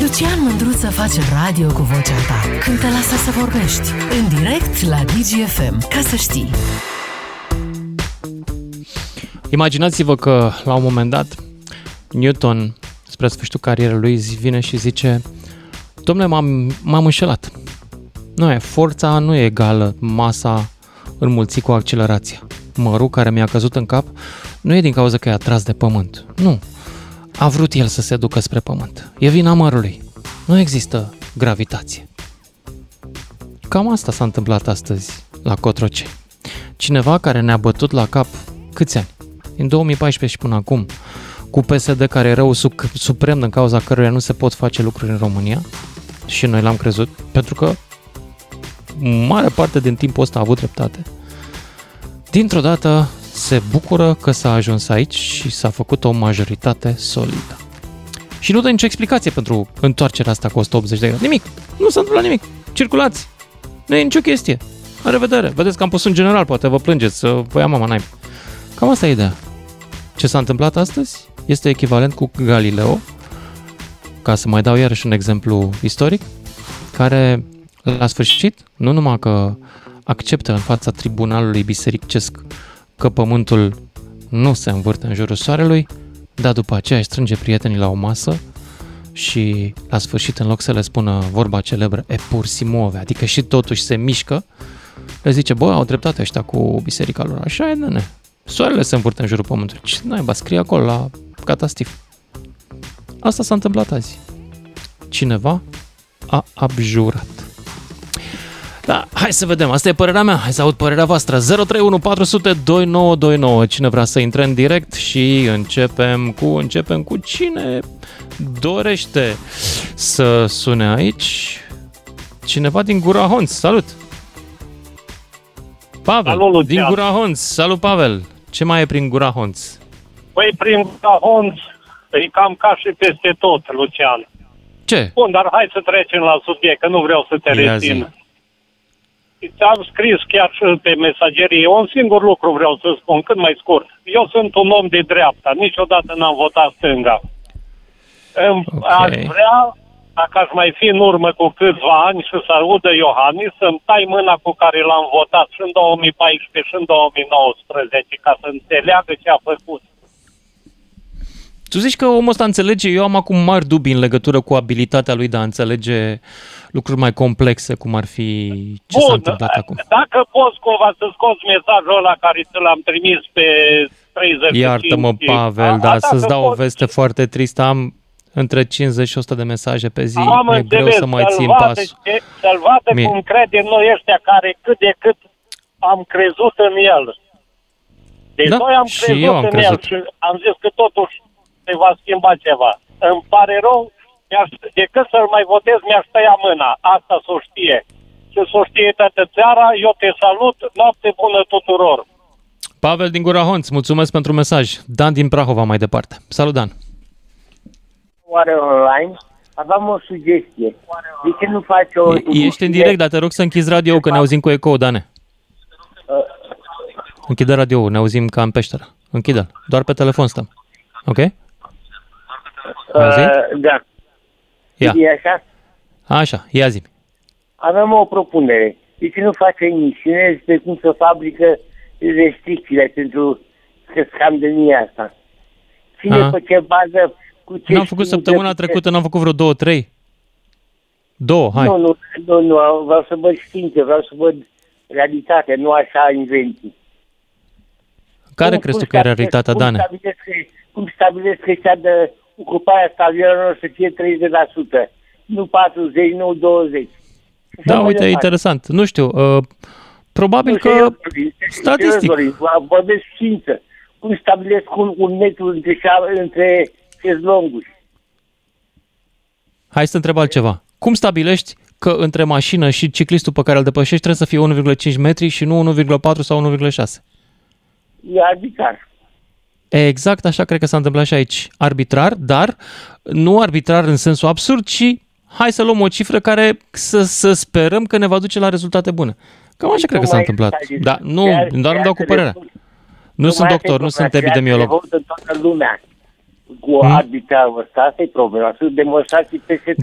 Lucian Mândruță face radio cu vocea ta când te lasă să vorbești. În direct la DGFM. Ca să știi. Imaginați-vă că, la un moment dat, Newton, spre sfârșitul carierei lui, vine și zice Domnule, m-am, m-am înșelat. Nu e, forța nu e egală masa înmulțit cu accelerația. Mărul care mi-a căzut în cap nu e din cauza că e atras de pământ. Nu. A vrut el să se ducă spre pământ. E vina mărului. Nu există gravitație. Cam asta s-a întâmplat astăzi la Cotroce. Cineva care ne-a bătut la cap câți ani? În 2014 și până acum, cu PSD care e rău suprem în cauza căruia nu se pot face lucruri în România și noi l-am crezut, pentru că mare parte din timpul ăsta a avut dreptate. Dintr-o dată se bucură că s-a ajuns aici și s-a făcut o majoritate solidă. Și nu dă nicio explicație pentru întoarcerea asta cu 180 de grade. Nimic. Nu s-a întâmplat nimic. Circulați. Nu e nicio chestie. La revedere. Vedeți că am pus un general, poate vă plângeți să vă ia mama naibii. Cam asta e ideea. Ce s-a întâmplat astăzi este echivalent cu Galileo, ca să mai dau iarăși un exemplu istoric, care la sfârșit nu numai că acceptă în fața tribunalului bisericesc că pământul nu se învârte în jurul soarelui, dar după aceea își strânge prietenii la o masă și la sfârșit, în loc să le spună vorba celebră, e pur si move, adică și totuși se mișcă, le zice, bă, au dreptate ăștia cu biserica lor. Așa e, nene. Soarele se învârte în jurul pământului. Ce naiba, scrie acolo la catastif. Asta s-a întâmplat azi. Cineva a abjurat. Da, hai să vedem. Asta e părerea mea. Hai să aud părerea voastră. 031 400 2929. Cine vrea să intre în direct și începem cu începem cu cine dorește să sune aici. Cineva din Gura Honț. Salut! Pavel, Salut, din Gura Honț. Salut, Pavel! Ce mai e prin Gura Honț? Păi prin Gura Honț e cam ca și peste tot, Lucian. Ce? Bun, dar hai să trecem la subiect, că nu vreau să te Ia rețin. zi. Ți-am scris chiar și pe mesagerie. Un singur lucru vreau să spun, cât mai scurt. Eu sunt un om de dreapta, niciodată n-am votat stânga. Îmi Ok. Aș vrea, dacă aș mai fi în urmă cu câțiva ani și să audă Iohannis, să-mi tai mâna cu care l-am votat și în 2014 și în 2019, ca să înțeleagă ce a făcut. Tu zici că omul ăsta înțelege, eu am acum mari dubii în legătură cu abilitatea lui de a înțelege lucruri mai complexe, cum ar fi ce s-a întâmplat acum. dacă poți cumva să scoți mesajul ăla care ți l-am trimis pe 30 Iartă-mă, Pavel, dar să-ți dau o veste foarte tristă. Am între 50 și 100 de mesaje pe zi. Am e greu înțeles, să mai să-l țin vadă pasul. ce- Să-l vadă Mie- cum crede în noi ăștia care cât de cât am crezut în el. Deci Da, noi am și crezut eu am în crezut. el și am zis că totuși se va schimba ceva. Îmi pare rău, mi-aș, decât să-l mai votez, mi-aș tăia mâna. Asta să o știe. Și să o știe toată țara, eu te salut, noapte bună tuturor. Pavel din Gura Honț, mulțumesc pentru mesaj. Dan din Prahova mai departe. Salut, Dan. oare online, aveam o sugestie. De ce nu faci o... E- Ești în direct, dar te rog să închizi radio că ne auzim cu eco, Dane. Închide radio, ne auzim ca în peșteră. Închide-l. Doar pe telefon stăm. Ok? Mai auzit? Uh, da. Ia. E așa? Așa, ia zi. Avem o propunere. De ce nu faci o emisiune despre cum se fabrică restricțiile pentru scandenia asta? Cine Aha. pe ce bază, cu ce N-am făcut știință, săptămâna cu ce- trecută, n-am făcut vreo două, trei? Două, hai. Nu, nu, nu, nu, vreau să văd știință, vreau să văd realitate, nu așa invenții. Care Cum- crezi cum tu că e stabilesc- realitatea, cum Dane? Stabilesc, că- cum stabilesc că ăștia de ocuparea stadionelor să fie 30%, nu 40, nu 20. Și Da, așa mai uite, e departe. interesant. Nu știu, uh, probabil Nu, că serios vorbim, serios statistic. vorbim, vă- Vorbesc știință. Cum stabilesc un, un metru între, șa- între șezlonguri? Hai să întreb altceva. Cum stabilești că între mașină și ciclistul pe care îl depășești trebuie să fie 1,5 metri și nu 1,4 sau 1,6? E arbitrar. Exact așa cred că s-a întâmplat și aici. Arbitrar, dar nu arbitrar în sensul absurd, ci hai să luăm o cifră care să, să sperăm că ne va duce la rezultate bune. Cam așa cred că s-a Tocmai întâmplat. asta zic. Da, nu, Chiar- doar îmi chiar dau cu să părerea. le- Nu sunt Tocmai asta e doctor, nu sunt problema, ceea ce epidemiolog. revoltă toată lumea. cu hmm? arbitrarul ăsta, asta e problema. Sunt demonstrații peste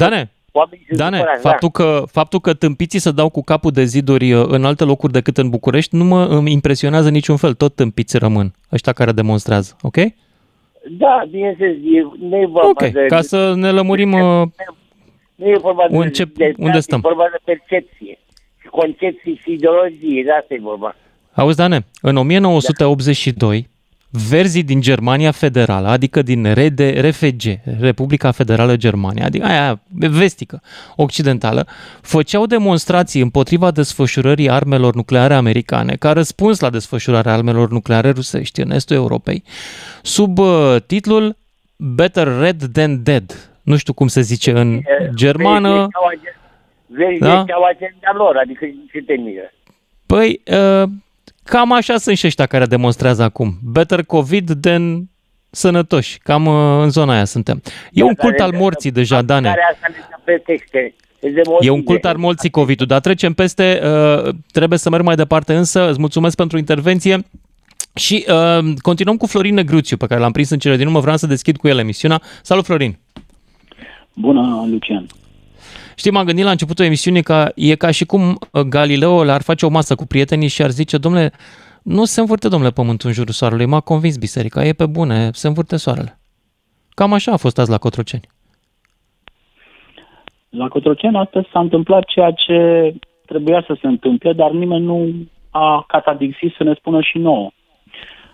tot. Dane, Dane, faptul, da. că, faptul că tâmpiții să dau cu capul de ziduri uh, în alte locuri decât în București nu mă impresionează niciun fel. Tot tâmpiți rămân, ăștia care demonstrează, ok? Da, bineînțeles, nu e vorba Ok, de... ca să ne lămurim Nu e vorba de, Încep, de, unde stăm? E vorba de percepție și concepții și ideologie, de asta e vorba. Auzi, Dane, în 1982, verzii din Germania Federală, adică din RD, RFG, Republica Federală Germania, adică aia vestică, occidentală, făceau demonstrații împotriva desfășurării armelor nucleare americane, ca răspuns la desfășurarea armelor nucleare rusești în estul Europei, sub uh, titlul Better Red Than Dead. Nu știu cum se zice în germană. Verzii da? au agenda lor, adică ce te miră? Păi, uh, Cam așa sunt și ăștia care demonstrează acum. Better COVID than sănătoși. Cam uh, în zona aia suntem. E da, un cult al morții deja, Dane. E un cult al morții covid dar trecem peste. Uh, trebuie să merg mai departe, însă îți mulțumesc pentru intervenție. Și uh, continuăm cu Florin Negruțiu, pe care l-am prins în cele din urmă. Vreau să deschid cu el emisiunea. Salut, Florin! Bună, Lucian! Știi, m-am gândit la începutul emisiunii că e ca și cum uh, Galileo le-ar face o masă cu prietenii și ar zice, domnule, nu se învârte, domnule, pământul în jurul soarelui, m-a convins biserica, e pe bune, se învârte soarele. Cam așa a fost azi la Cotroceni. La Cotroceni astăzi s-a întâmplat ceea ce trebuia să se întâmple, dar nimeni nu a catadixit să ne spună și nouă.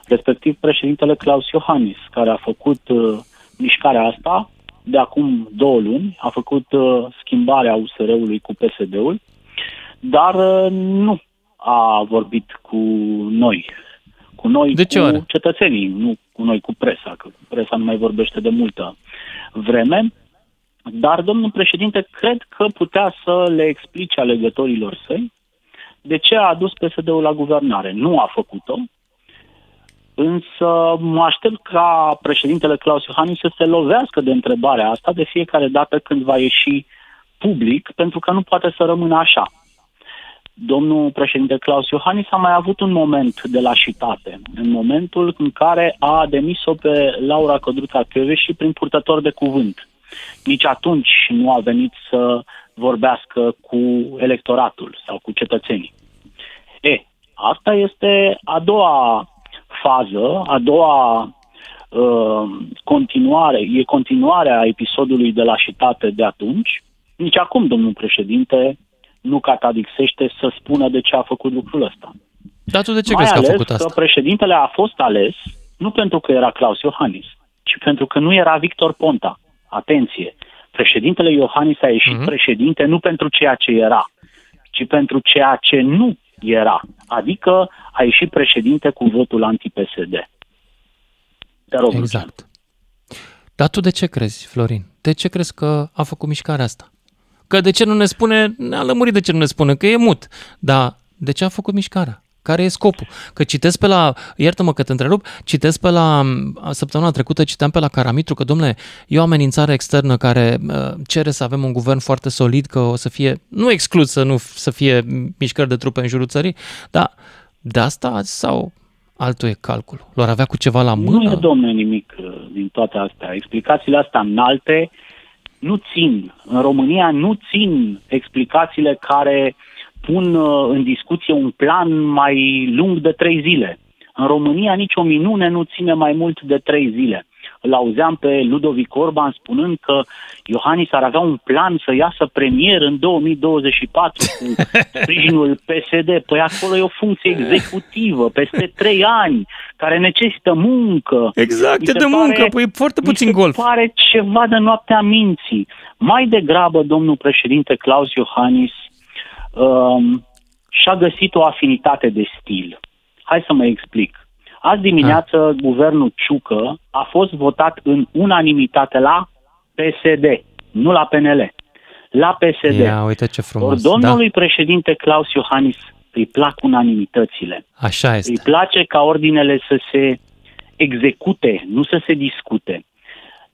Respectiv președintele Claus Iohannis, care a făcut uh, mișcarea asta, de acum două luni, a făcut uh, schimbarea USR-ului cu PSD-ul, dar uh, nu a vorbit cu noi. Cu noi, de ce cu oare? cetățenii, nu cu noi, cu presa, că presa nu mai vorbește de multă vreme. Dar domnul președinte cred că putea să le explice alegătorilor săi de ce a adus PSD-ul la guvernare. Nu a făcut-o, Însă mă aștept ca președintele Claus Iohannis să se lovească de întrebarea asta de fiecare dată când va ieși public, pentru că nu poate să rămână așa. Domnul președinte Claus Iohannis a mai avut un moment de lașitate, în momentul în care a demis-o pe Laura Codruța și prin purtător de cuvânt. Nici atunci nu a venit să vorbească cu electoratul sau cu cetățenii. E, asta este a doua fază, a doua uh, continuare, e continuarea episodului de lașitate de atunci. Nici acum, domnul președinte, nu catadixește să spună de ce a făcut lucrul ăsta. Dar tu de ce Mai crezi ales că a făcut asta? că președintele a fost ales nu pentru că era Claus Iohannis, ci pentru că nu era Victor Ponta. Atenție! Președintele Iohannis a ieșit uh-huh. președinte nu pentru ceea ce era, ci pentru ceea ce nu era. Adică a ieșit președinte cu votul anti-PSD. Te rog, exact. Dar tu de ce crezi, Florin? De ce crezi că a făcut mișcarea asta? Că de ce nu ne spune, ne-a lămurit de ce nu ne spune, că e mut. Dar de ce a făcut mișcarea? Care e scopul? Că citesc pe la, iartă-mă că te întrerup, citesc pe la, săptămâna trecută citeam pe la Caramitru că, domnule, e o amenințare externă care uh, cere să avem un guvern foarte solid, că o să fie, nu exclus să nu să fie mișcări de trupe în jurul țării, dar de asta sau altul e calculul? Lor avea cu ceva la mână? Nu e, domnule, nimic uh, din toate astea. Explicațiile astea înalte nu țin. În România nu țin explicațiile care pun uh, în discuție un plan mai lung de trei zile. În România nicio minune nu ține mai mult de trei zile. Îl auzeam pe Ludovic Orban spunând că Iohannis ar avea un plan să iasă premier în 2024 cu sprijinul PSD. Păi acolo e o funcție executivă, peste trei ani, care necesită muncă. Exact, e de pare, muncă, păi e foarte puțin mi se golf. pare ceva de noaptea minții. Mai degrabă, domnul președinte Claus Iohannis um, și-a găsit o afinitate de stil. Hai să mă explic. Azi dimineață, ha. guvernul Ciucă a fost votat în unanimitate la PSD, nu la PNL, la PSD. Ia, uite ce frumos. Or, domnului da. președinte Claus Iohannis îi plac unanimitățile. Așa este. Îi place ca ordinele să se execute, nu să se discute.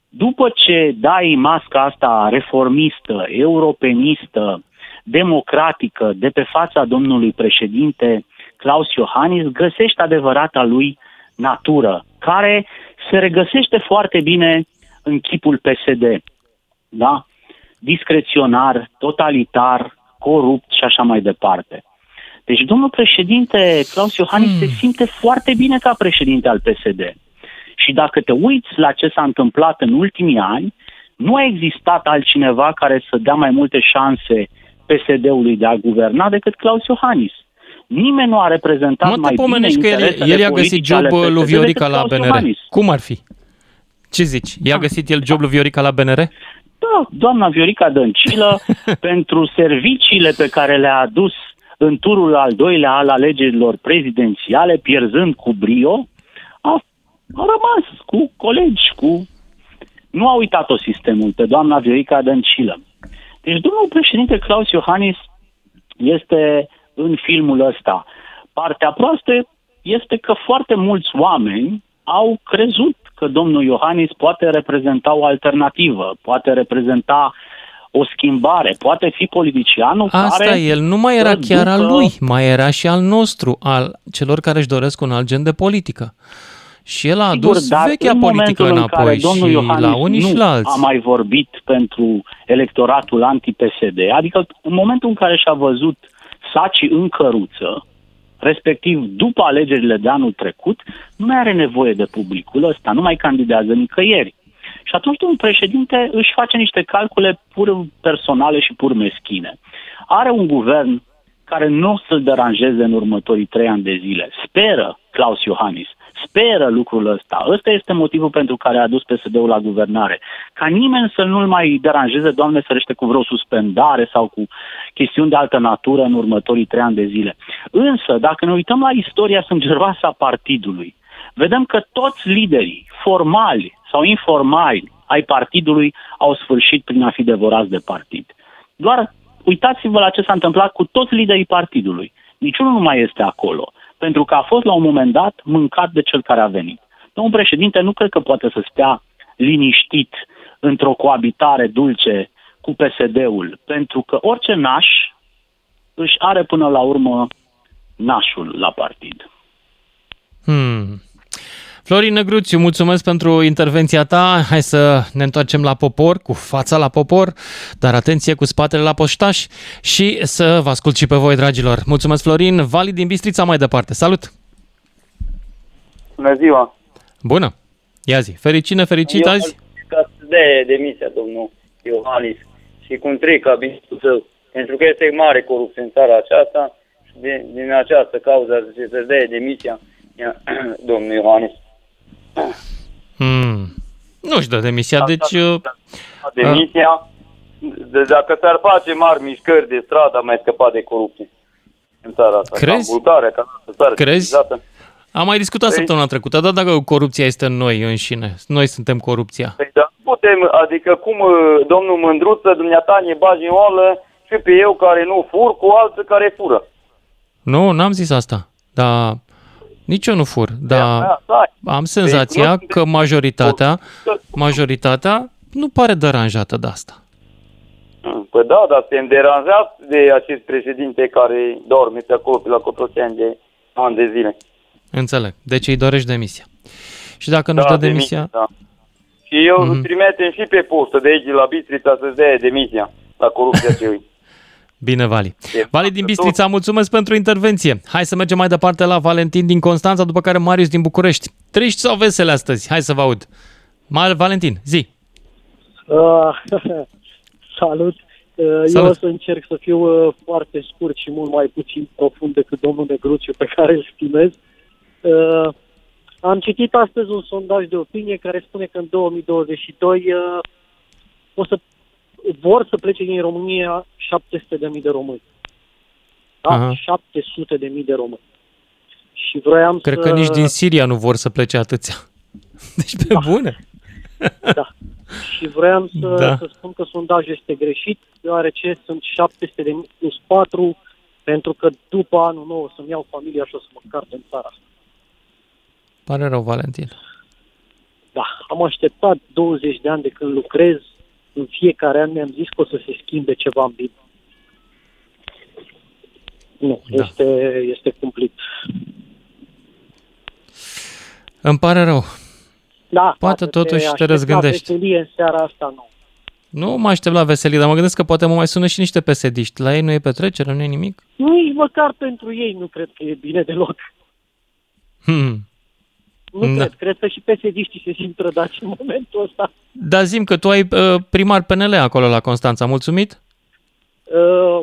După ce dai masca asta reformistă, europenistă, democratică de pe fața domnului președinte Claus Iohannis, găsește adevărata lui natură, care se regăsește foarte bine în chipul PSD. Da? Discreționar, totalitar, corupt și așa mai departe. Deci domnul președinte Claus Iohannis hmm. se simte foarte bine ca președinte al PSD. Și dacă te uiți la ce s-a întâmplat în ultimii ani, nu a existat altcineva care să dea mai multe șanse PSD-ului de a guverna decât Claus Iohannis. Nimeni nu a reprezentat mă mai bine că el, el i-a găsit job lui Viorica la BNR. Iohannis. Cum ar fi? Ce zici? I-a da. găsit el job lui Viorica la BNR? Da, doamna Viorica Dăncilă, pentru serviciile pe care le-a adus în turul al doilea al alegerilor prezidențiale, pierzând cu brio, a, a rămas cu colegi, cu... Nu a uitat-o sistemul pe doamna Viorica Dăncilă. Deci domnul președinte Claus Iohannis este în filmul ăsta. Partea proastă este că foarte mulți oameni au crezut că domnul Iohannis poate reprezenta o alternativă, poate reprezenta o schimbare, poate fi politicianul Asta care... el nu mai era chiar ducă... al lui, mai era și al nostru, al celor care își doresc un alt gen de politică. Și el a adus Sigur, vechea în politică înapoi în și Iohannis la unii nu și la alții. a mai vorbit pentru electoratul anti-PSD, adică în momentul în care și-a văzut sacii în căruță, respectiv după alegerile de anul trecut, nu mai are nevoie de publicul ăsta, nu mai candidează nicăieri. Și atunci un președinte își face niște calcule pur personale și pur meschine. Are un guvern care nu o să-l deranjeze în următorii trei ani de zile. Speră Claus Iohannis speră lucrul ăsta. Ăsta este motivul pentru care a adus PSD-ul la guvernare. Ca nimeni să nu-l mai deranjeze, Doamne ferește, cu vreo suspendare sau cu chestiuni de altă natură în următorii trei ani de zile. Însă, dacă ne uităm la istoria sângeroasă a partidului, vedem că toți liderii, formali sau informali, ai partidului au sfârșit prin a fi devorați de partid. Doar uitați-vă la ce s-a întâmplat cu toți liderii partidului. Niciunul nu mai este acolo pentru că a fost la un moment dat mâncat de cel care a venit. Domnul președinte nu cred că poate să stea liniștit într-o coabitare dulce cu PSD-ul, pentru că orice naș își are până la urmă nașul la partid. Hmm. Florin Negruțiu, mulțumesc pentru intervenția ta. Hai să ne întoarcem la popor, cu fața la popor, dar atenție cu spatele la poștaș și să vă ascult și pe voi, dragilor. Mulțumesc, Florin. Vali din Bistrița mai departe. Salut! Bună ziua! Bună! Ia zi, fericine, fericit Eu azi? de demisia, domnul Iohannis, și cum trec cabinetul său, pentru că este mare corupție în țara aceasta și din, din această cauză se dea demisia domnul Iohannis. Hmm. Nu-și dă demisia, Asta deci... Uh, demisia, de, dacă s-ar face mari mișcări de stradă, mai scăpat de corupție în țara asta. Crezi? Ca Bulgaria, ca țară Crezi? Am mai discutat păi, săptămâna trecută, dar dacă corupția este în noi înșine, noi suntem corupția. Păi da, putem, adică cum uh, domnul Mândruță, dumneata ne bagi în oală și pe eu care nu fur cu alții care fură. Nu, n-am zis asta, dar nici eu nu fur, dar am senzația că majoritatea, majoritatea nu pare deranjată de asta. Păi da, dar suntem deranjați de acest președinte care dorme pe acolo pe la Cotroceni de ani de zile. Înțeleg. Deci îi dorești demisia. Și dacă nu-și da, dă demisia... demisia da. Și eu mm-hmm. trimitem și pe postă de aici la Bistrița să-ți dea demisia la corupția celui. Bine, Vali. Vali din Bistrița, mulțumesc pentru intervenție. Hai să mergem mai departe la Valentin din Constanța, după care Marius din București. Triști sau vesele astăzi? Hai să vă aud. Mal Valentin, zi. Uh, salut. Uh, Salut. Eu o să încerc să fiu uh, foarte scurt și mult mai puțin profund decât domnul Negruțiu pe care îl stimez. Uh, am citit astăzi un sondaj de opinie care spune că în 2022 uh, o să vor să plece din România 700.000 de români. Da? 700.000 de români. Și vroiam Cred să... că nici din Siria nu vor să plece atâția. Deci pe da. bune. Da. Și vroiam să, da. să spun că sondajul este greșit, deoarece sunt 700 de plus 4, pentru că după anul nou o să-mi iau familia și o să mă cart în țara asta. Pare rău, Valentin. Da, am așteptat 20 de ani de când lucrez, în fiecare an mi-am zis că o să se schimbe ceva în bine. Nu, da. este, este cumplit. Îmi pare rău. Da, Poate totuși te răzgândești. veselie în seara asta, nu. Nu mă aștept la veselie, dar mă gândesc că poate mă mai sună și niște pesediști. La ei nu e petrecere, nu e nimic? Nici măcar pentru ei nu cred că e bine deloc. Hmm. Nu Da. cred. Cred că și pesediștii se simt trădați în momentul ăsta. Dar zim că tu ai uh, primar PNL acolo la Constanța, mulțumit? Uh,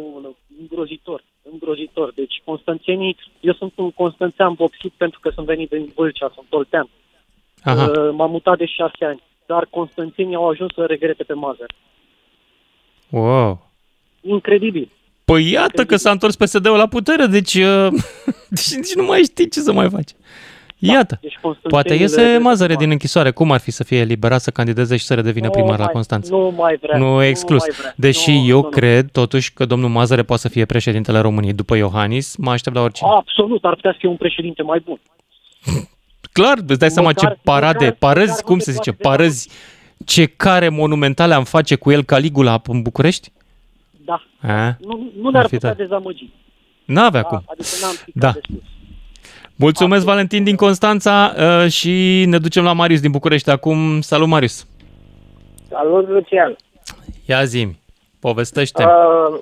îngrozitor, îngrozitor. Deci constanțenii, eu sunt un constanțean vopsit pentru că sunt venit din Vâlcea, sunt oltean. Aha. Uh, m-am mutat de șase ani, dar constanțenii au ajuns să regrete pe mazăr. Wow. Incredibil. Păi iată că s-a întors PSD-ul la putere, deci, uh, deci, deci nu mai știi ce să mai faci. Iată. Deci constanțenii Poate le iese regretă Mazăre pe din mazăr. închisoare. Cum ar fi să fie eliberat să candideze și să redevină Nu primar la mai- Constanța? Nu mai vrea. Nu e exclus. mai vrea. Deși Nu, eu nu, nu. cred totuși că domnul Mazăre poate să fie președintele României. După Iohannis, mă aștept la oricine. Absolut, ar putea să fie un președinte mai bun. Clar, îți dai seama Măcar- ce parade, măcar- parăzi, măcar cum nu se se zice, poate de parăzi, ce care monumentale am face cu el Caligula în București? Da. A? Nu, nu ne-ar Ar fi putea tare. dezamăgi. N-avea Da, cum. adică n-am picat Da. de sus. Mulțumesc, Valentin din Constanța uh, și ne ducem la Marius din București acum. Salut, Marius! Salut, Lucian. Ia zi povestește Uh,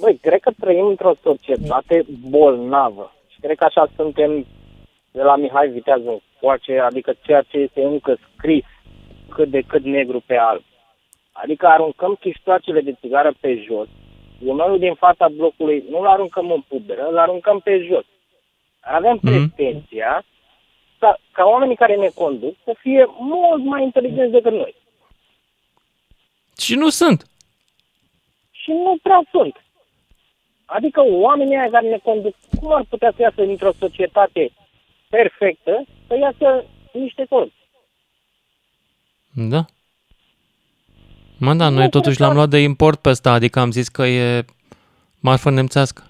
băi, cred că trăim într-o societate bolnavă. Și cred că așa suntem de la Mihai Vitează încoace, adică ceea ce este încă scris cât de cât negru pe alb. Adică aruncăm chiștoacele de țigară pe jos, gunoiul din fața blocului nu-l aruncăm în puberă, îl aruncăm pe jos. Avem Mhm. pretenția ca, ca oamenii care ne conduc să fie mult mai inteligenți decât noi. Și nu sunt. și nu prea sunt. Adică oamenii aia care ne conduc, cum ar putea să iasă dintr-o societate perfectă, să iasă niște corupți? Da. Mă, da, Nu noi totuși cred l-am că- luat de import pe ăsta, adică am zis că e marfă nemțească.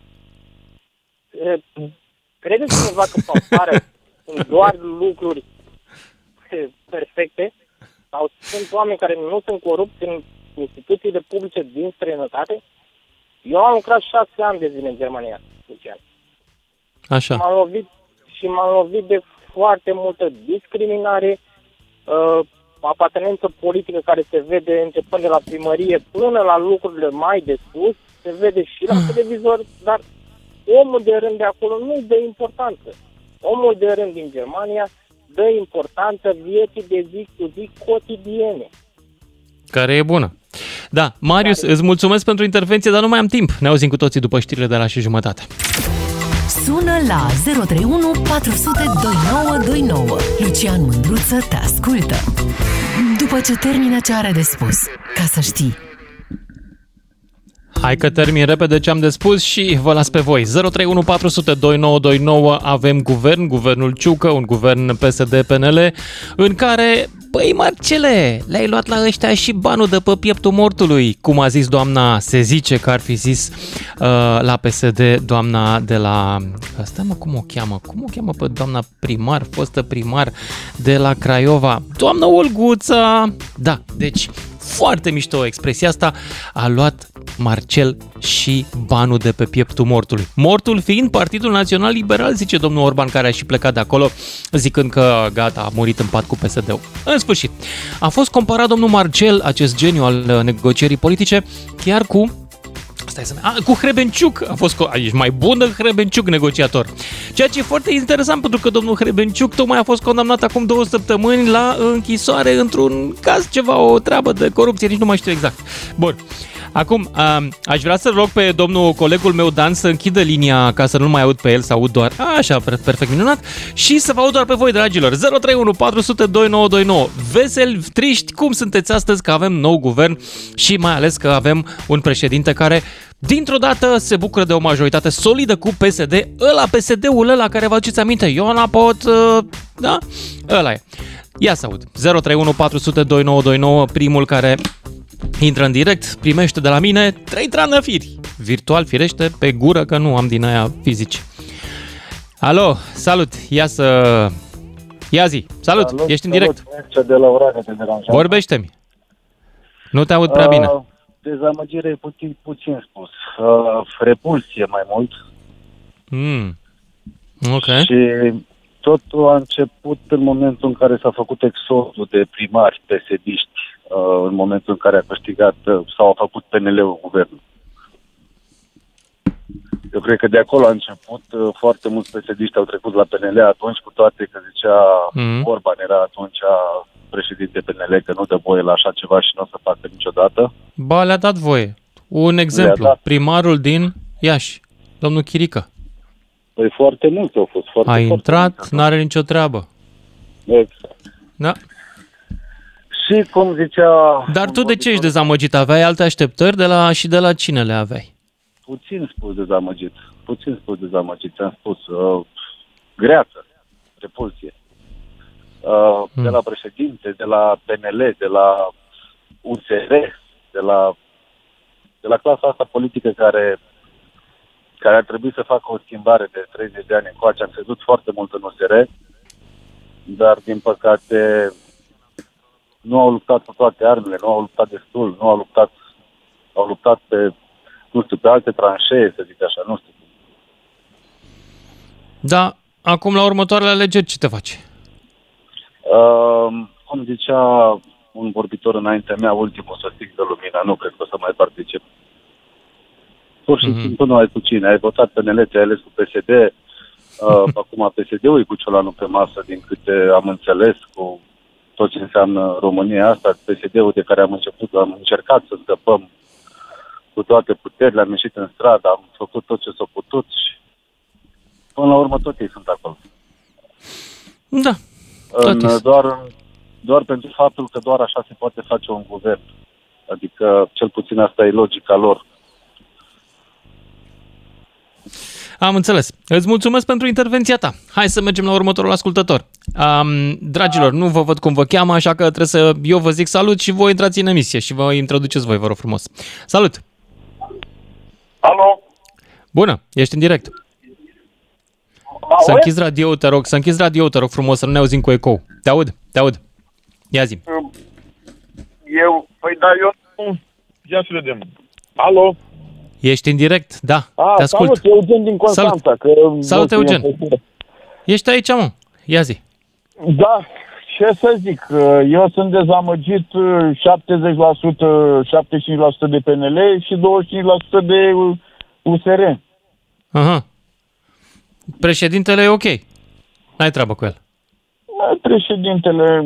E, Credeți cumva că pe afară sunt doar lucruri e, perfecte? Sau sunt oameni care nu sunt corupți în instituțiile publice din străinătate? Eu am lucrat șase ani de zile în Germania, Lucian. Așa. M-am lovit și m-am lovit de foarte multă discriminare, uh, apartenență politică care se vede începând de la primărie până la lucrurile mai de sus, se vede și la televizor, dar omul de rând de acolo nu dă importanță. Omul de rând din Germania dă importanță vieții de zi cu zi cotidiene. Care e bună. Da, Marius, îți mulțumesc pentru intervenție, dar nu mai am timp. Ne auzim cu toții după știrile de la și jumătate. Sună la 031 400 2929. Lucian Mândruță te ascultă. După ce termină ce are de spus, ca să știi. Hai că termin repede ce am de spus și vă las pe voi. 031 400 2929 avem guvern, guvernul Ciucă, un guvern PSD-PNL, în care, băi Marcele, le-ai luat la ăștia și banul de pe pieptul mortului, cum a zis doamna, se zice că ar fi zis uh, la PSD doamna de la... Asta mă, cum o cheamă? Cum o cheamă pe doamna primar, fostă primar de la Craiova? Doamna Olguța! Da, deci foarte mișto expresia asta, a luat Marcel și banul de pe pieptul mortului. Mortul fiind Partidul Național Liberal, zice domnul Orban, care a și plecat de acolo, zicând că gata, a murit în pat cu PSD-ul. În sfârșit, a fost comparat domnul Marcel, acest geniu al uh, negocierii politice, chiar cu Stai să a, cu Hrebenciuc a fost, co- ești mai bun de Hrebenciuc negociator. Ceea ce e foarte interesant pentru că domnul Hrebenciuc tocmai a fost condamnat acum două săptămâni la închisoare într-un caz ceva, o treabă de corupție, nici nu mai știu exact. Bun. Acum, a, aș vrea să rog pe domnul colegul meu Dan să închidă linia ca să nu mai aud pe el, să aud doar, a, așa, per- perfect minunat, și să vă aud doar pe voi, dragilor. 031 400 2929. Veseli, triști, cum sunteți astăzi că avem nou guvern și mai ales că avem un președinte care dintr-o dată se bucură de o majoritate solidă cu PSD, ăla PSD-ul ăla care vă aduceți aminte, Iona Pot, uh, da? Ăla e. Ia să aud. 031 400 2929, primul care intră în direct, primește de la mine trei trandafiri. Virtual, firește, pe gură, că nu am din aia fizici. Alo, salut, ia să... Ia zi, salut, salut ești în direct. Salut, de la Oradea te deranjează. Vorbește-mi. Nu te aud prea bine. Uh, dezamăgire e puțin, puțin spus. Uh, repulsie mai mult. Mm. Ok. Și Totul a început în momentul în care s-a făcut exodul de primari pesediști, uh, în momentul în care a câștigat uh, sau a făcut PNL-ul guvernul. Eu cred că de acolo a început, uh, foarte mulți pesediști au trecut la PNL atunci, cu toate că zicea Mhm. Orban era atunci președinte PNL că nu dă voie la așa ceva și nu o să facă niciodată. Ba, le-a dat voie. Un exemplu, dat. primarul din Iași, domnul Chirică. Păi foarte mulți au fost. Foarte, A foarte intrat, mulți. n-are nicio treabă. Exact. Da. Și cum zicea... Dar un tu de ce ești vorbitor, dezamăgit? Aveai alte așteptări de la, și de la cine le aveai? Puțin spus dezamăgit. Puțin spus dezamăgit. Ți-am spus. Uh, greață. Repulsie. Uh, Hmm. De la președinte, de la PNL, de la USR, de la, de la clasa asta politică care care ar trebui să facă o schimbare de 30 de ani încoace. Am crezut foarte mult în USR, dar din păcate nu au luptat cu toate armele, nu au luptat destul, nu au luptat, au luptat pe, nu știu, pe alte tranșee, să zic așa, nu știu. Da, acum la următoarele alegeri ce te faci? Uh, cum zicea un vorbitor înaintea mea, ultimul să stic de lumina, nu cred că o să mai particip. Pur și Mhm. simplu nu ai cu cine. Ai votat PNL, ți-ai ales cu PSD, uh, acum PSD-ul e cu ciolanul pe masă, din câte am înțeles, cu tot ce înseamnă România asta, PSD-ul de care am început, am încercat să scăpăm cu toate puterile, am ieșit în stradă, am făcut tot ce s-a putut și până la urmă tot ei sunt acolo. Da, în, Totis. doar, doar pentru faptul că doar așa se poate face un guvern. Adică, cel puțin asta e logica lor. Am înțeles. Îți mulțumesc pentru intervenția ta. Hai să mergem la următorul ascultător. Um, dragilor, nu vă văd cum vă cheamă, așa că trebuie să eu vă zic salut și voi intrați în emisie și vă introduceți voi, vă rog frumos. Salut! Alo? Bună, ești în direct. Să închizi radio te rog, să închizi radio te rog frumos, să nu ne auzim cu ecou. Te aud, te aud. Ia zi. Eu, păi da, eu nu... Ia să vedem. Alo? Ești în direct? Da, A, te ascult. salut, Eugen din Constanța. Că Salut, vă Eugen. ținem pe știre. Ești aici, mă. Ia zi. Da, ce să zic, eu sunt dezamăgit 70%, 75% de PNL și 25% de USR. Aha. Președintele e ok. N-ai treabă cu el. Președintele,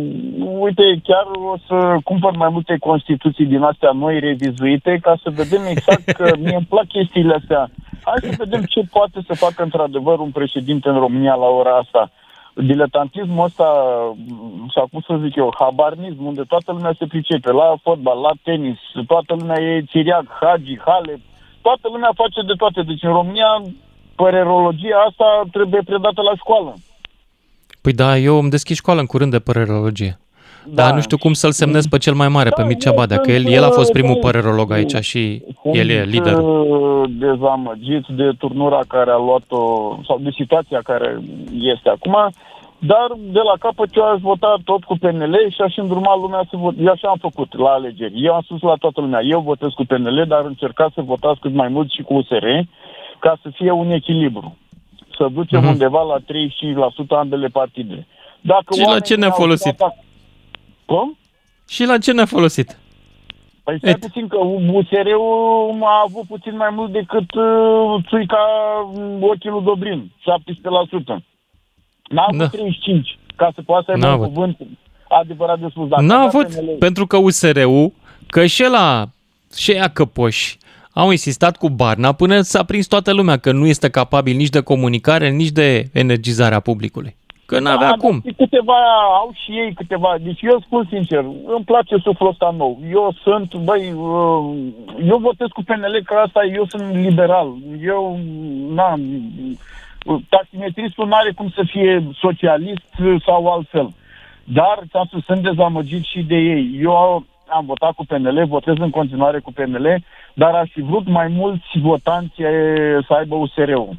uite, chiar o să cumpăr mai multe constituții din astea noi revizuite ca să vedem exact că mie îmi plac chestiile astea. Hai să vedem ce poate să facă într-adevăr un președinte în România la ora asta. Diletantismul ăsta, sau cum să zic eu, habarnism, unde toată lumea se pricepe, la fotbal, la tenis, toată lumea e țiriac, hagi, hale, toată lumea face de toate. Deci în România, părerologia asta trebuie predată la școală. Păi da, eu îmi deschid școală în curând de părerologie. Da. Dar nu știu cum să-l semnez pe cel mai mare, pe Mircea Badea, că el, el a fost primul părerolog aici și el e lider. uh, dezamăgit de turnura care a luat-o, sau de situația care este acum, dar de la capăt eu aș vota tot cu PNL și aș îndruma lumea să vot. Eu așa am făcut la alegeri. Eu am spus la toată lumea, eu votez cu PNL, dar încercați să votați cât mai mult și cu USR, ca să fie un echilibru. Să ducem Mhm. undeva la 35% ambele partide. Dacă Și la oamenii ce ne-a au folosit? dat- Cum? Și la ce ne-a folosit? Păi stai puțin că USR-ul a avut puțin mai mult decât uh, țuica uh, ochii lui Dobrin, 17%. N-a avut Da. 35, ca să poată să aibă N-a un avut. cuvânt adevărat de spus. Dacă N-a avea avut, PNL pentru că USR-ul, că și la și ea căpoși, au insistat cu Barna până s-a prins toată lumea că nu este capabil nici de comunicare, nici de energizarea publicului. Că n-avea Da, cum. dar Câteva au și ei câteva. Deci eu spun sincer, îmi place suflul ăsta nou. Eu sunt, băi, uh, eu votez cu PNL că asta, eu sunt liberal. Eu, n-am, taximetristul nu are cum să fie socialist sau altfel. Dar, ți-am spus, sunt dezamăgit și de ei. Eu am votat cu PNL, votez în continuare cu PNL, dar aș fi vrut mai mulți votanți eh, să aibă USR-ul.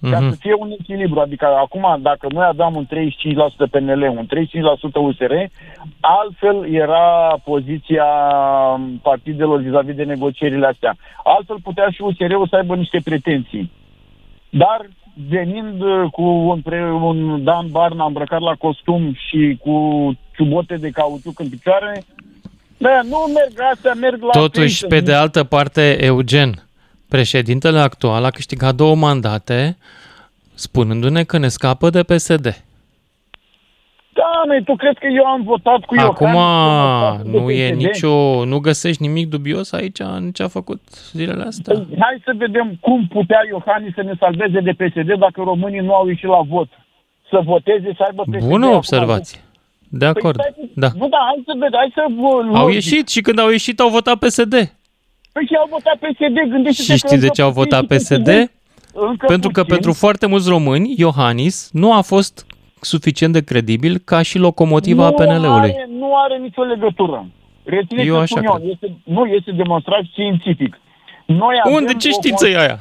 Ca Mhm. să fie un echilibru. Adică acum, dacă noi aveam un 35% PNL, un 35% USR, altfel era poziția partidelor vis-a-vis de negocierile astea. Altfel putea și USR-ul să aibă niște pretenții. Dar venind uh, cu un, pre, un Dan Barna îmbrăcat la costum și cu ciubote de cauciuc în picioare, da, nu merg astea, merg la... Totuși, pensie. pe de altă parte, Eugen, președintele actual a câștigat două mandate spunându-ne că ne scapă de PSD. Da, măi, tu crezi că eu am votat cu Acum Iohannis? nu e nicio, nu găsești nimic dubios aici în ce a făcut zilele astea? Păi, hai să vedem cum putea Iohannis să ne salveze de PSD dacă românii nu au ieșit la vot. Să voteze, să aibă PSD. Bună acum. observație. De acord. Păi, stai, Da. Nu, da, hai să vedem, hai să... vă- Au logic. ieșit și când au ieșit au votat PSD. Păi și au votat PSD, gândește-te Și că știți de încă ce au puțin votat și PSD? încă Pentru că puțin. pentru foarte mulți români, Iohannis nu a fost suficient de credibil ca și locomotiva nu PNL-ului. Are, nu are nicio legătură. Reține Eu ce așa spun eu, cred. este, nu este demonstrat științific. Noi avem Unde? Ce o știință e aia?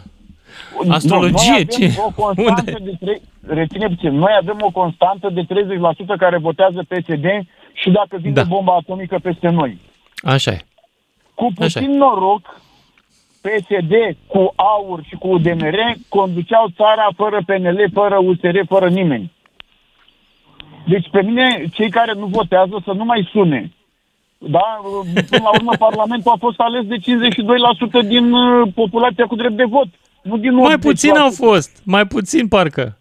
Nu, Astrologie? noi avem Ce? O constantă de tre- reține puțin. Noi avem o constantă de 30% care votează PSD și dacă vine Da. bomba atomică peste noi. Așa e. Cu Așa puțin noroc, PSD cu AUR și cu UDMR conduceau țara fără PNL, fără USR, fără nimeni. Deci pe mine, cei care nu votează să nu mai sune. Da? Până la urmă, Parlamentul a fost ales de 52% din uh, populația cu drept de vot. Nu din Mai 80%. puțin au fost, mai puțin parcă.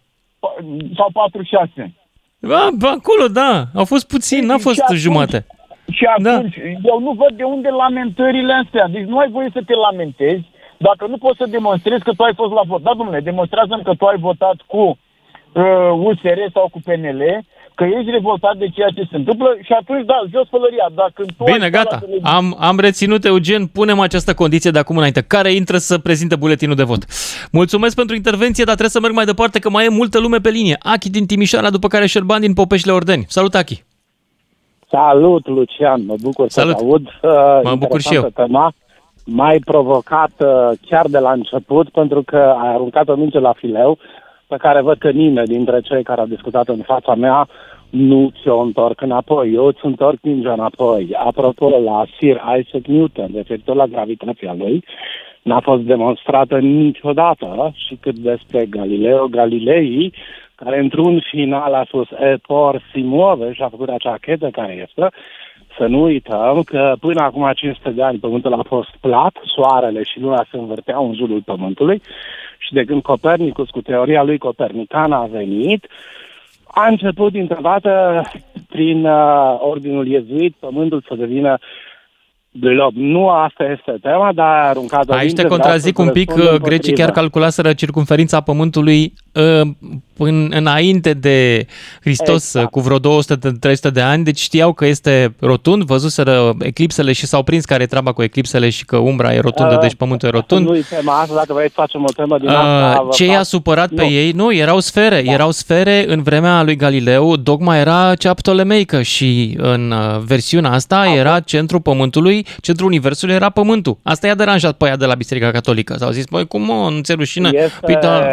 Sau 46. Ba, ba, acolo, da, au fost puțin, n-a fost Și atunci- jumate. Și atunci, da. eu nu văd de unde lamentările astea. Deci nu ai voie să te lamentezi dacă nu poți să demonstrezi că tu ai fost la vot. Da, domnule, demonstrează că tu ai votat cu uh, USR sau cu PNL, că ești revoltat de ceea ce se întâmplă și atunci, da, jos pălăria. Dacă tu ai Bine, stat la gata. televiziune- Am, am reținut, Eugen, punem această condiție de acum înainte. Care intră să prezinte buletinul de vot? Mulțumesc pentru intervenție, dar trebuie să merg mai departe, că mai e multă lume pe linie. Achi din Timișoara, după care Șerban din Popeșile Ordeni. Salut, Achi! Salut, Lucian, mă bucur Salut. să te aud. Mă bucur și eu. Interesantă Tema. M-ai provocat uh, chiar de la început pentru că ai aruncat o minge la fileu pe care văd că nimeni dintre cei care au discutat în fața mea nu ți-o întorc înapoi. Eu îți întorc mingea înapoi. Apropo, la Sir Isaac Newton, referitor la gravitația lui, n-a fost demonstrată niciodată și cât despre Galileo Galilei, care într-un final a spus e por si muove și a făcut acea chetă care este, să nu uităm că până acum 500 de ani Pământul a fost plat, soarele și luna se învârteau în jurul Pământului și de când Copernicus cu teoria lui copernicană a venit, a început dintr-o dată prin uh, ordinul iezuit Pământul să devină glob. Nu asta este tema, dar a aruncat o Aici minge, te vreau contrazic să un pic, răspund grecii împotrivă. chiar calculaseră circumferința Pământului uh, până înainte de Hristos Exact. cu vreo 200-300 de ani, deci știau că este rotund, văzuseră eclipsele și s-au prins care e treaba cu eclipsele și că umbra e rotundă, Uh, deci Pământul e rotund. Nu-i tema asta, dacă vreți să facem o temă din asta... Uh, vă ce fac- i-a supărat pe Nu. ei? Nu, erau sfere. Da. Erau sfere în vremea lui Galileu, dogma era cea ptolemeică și în uh, versiunea asta era centrul Pământului, centrul Universului era Pământul. Asta i-a deranjat pe aia de la Biserica Catolică. S-au zis, băi, cum mă, nu ți rușine? Este, Păi da,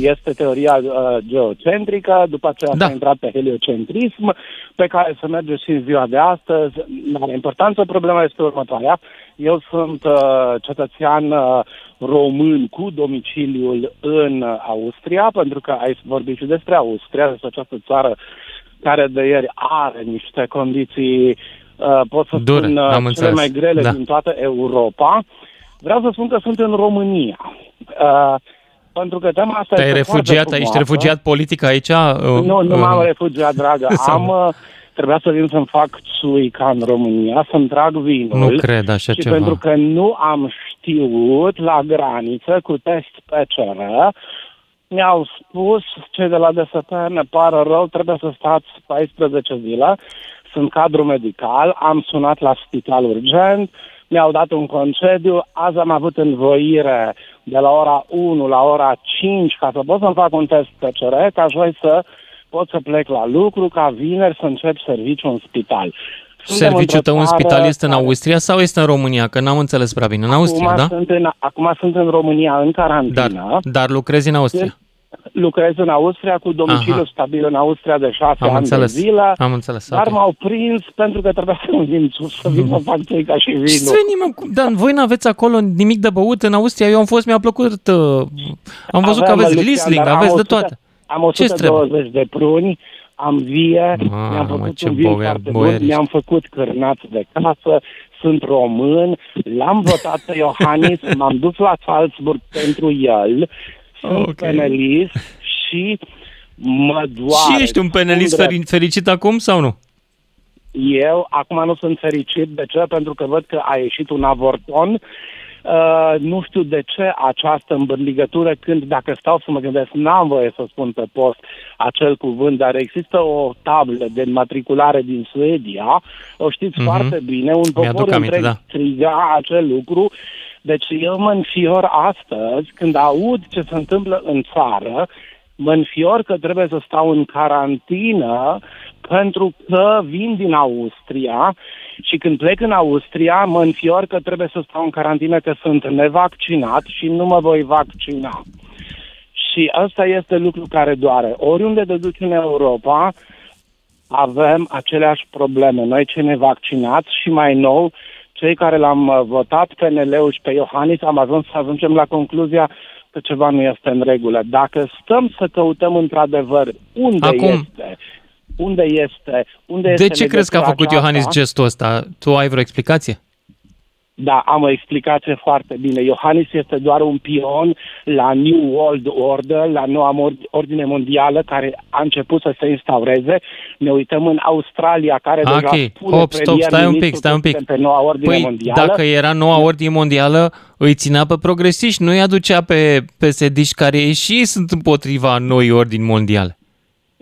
este teoria uh, geocentrică, după aceea Da. s-a intrat pe heliocentrism, pe care se merge și în ziua de astăzi. Nu are importanță, problema este următoarea. Eu sunt uh, cetățean uh, român cu domiciliul în uh, Austria, pentru că ai vorbit și despre Austria, despre această țară care de ieri are niște condiții, uh, pot să Dure, spun, uh, am cele înțeles. mai grele Da. din toată Europa. Vreau să spun că sunt în România. Uh, pentru că tema asta te-ai este foarte refugiat, ești frumoasă. refugiat politic aici? Uh, Nu, nu uh, m-am refugiat, dragă. Sau- Am, uh, trebuia să vin să-mi fac țuica în România, să-mi trag vinul. Nu cred așa și ceva. pentru că nu am știut la graniță cu test PCR, mi-au spus cei de la DSP, ne pare rău, trebuie să stați 14 zile, sunt cadru medical, am sunat la spital urgent, mi-au dat un concediu, azi am avut învoire de la ora 1 la ora 5 ca să pot să-mi fac un test PCR, ca joi să pot să plec la lucru, ca vineri să încep serviciu în spital. Suntem Serviciul într-o tău în țară spital este în care- Austria sau este în România? Că n-am înțeles prea bine. În Austria, acum da? Sunt în, acum sunt în România în Dar, carantină. dar lucrezi în Austria. Lucrez în Austria cu domiciliu Aha. stabil în Austria de șase Am ani înțeles. de zile. Am înțeles. Dar ok. m-au prins pentru că trebuia să vin sus, să vin să fac țuica și Ce vinul. să venim, mă? Dar voi n-aveți acolo nimic de băut în Austria? Eu am fost, mi-a plăcut. Uh, am văzut că Aveam, aveți Lucian, Riesling, dar am aveți de 100 toate. Am Ce-ți trebuie? 120 de pruni, am vie, Mamă, mi-am făcut ce un vin boga- foarte boier bun, ești. mi-am făcut cârnați de casă, sunt român, l-am votat pe Iohannis, m-am dus la Salzburg pentru el, sunt Ok. okay. penelist și mă doare. Și ești un penelist spun feri- fericit acum sau nu? eu acum nu sunt fericit. De ce? Pentru că văd că a ieșit un avorton. Uh, nu știu de ce această îmbârligătură când, dacă stau să mă gândesc, n-am voie să spun pe post acel cuvânt, dar există o tablă de înmatriculare din Suedia, o știți Mhm. foarte bine, un Mi-aduc popor aminte, întreg da. striga acel lucru. Deci eu mă înfior astăzi când aud ce se întâmplă în țară, mă înfior că trebuie să stau în carantină pentru că vin din Austria și când plec în Austria mă înfior că trebuie să stau în carantină că sunt nevaccinat și nu mă voi vaccina. Și asta este lucru care doare. Oriunde te duci în Europa, avem aceleași probleme. Noi cei nevaccinați și mai nou, cei care l-am uh, votat PNL-ul și pe Iohannis, am ajuns să ajungem la concluzia că ceva nu este în regulă. Dacă stăm să căutăm într-adevăr unde Acum- este, unde este, unde este De ce crezi că a legătura făcut Iohannis aceasta, gestul ăsta? Tu ai vreo explicație? Da, am o explicație foarte bine. Iohannis este doar un pion la New World Order, la noua mod- ordine mondială care a început să se instaureze. Ne uităm în Australia, care deja Ok, spune hop, stop, stai un pic, stai un pic. Pe noua ordine Păi, mondială. dacă era noua ordine mondială, îi ținea pe progresiști, nu îi aducea pe psd care și sunt împotriva noi ordini mondiale.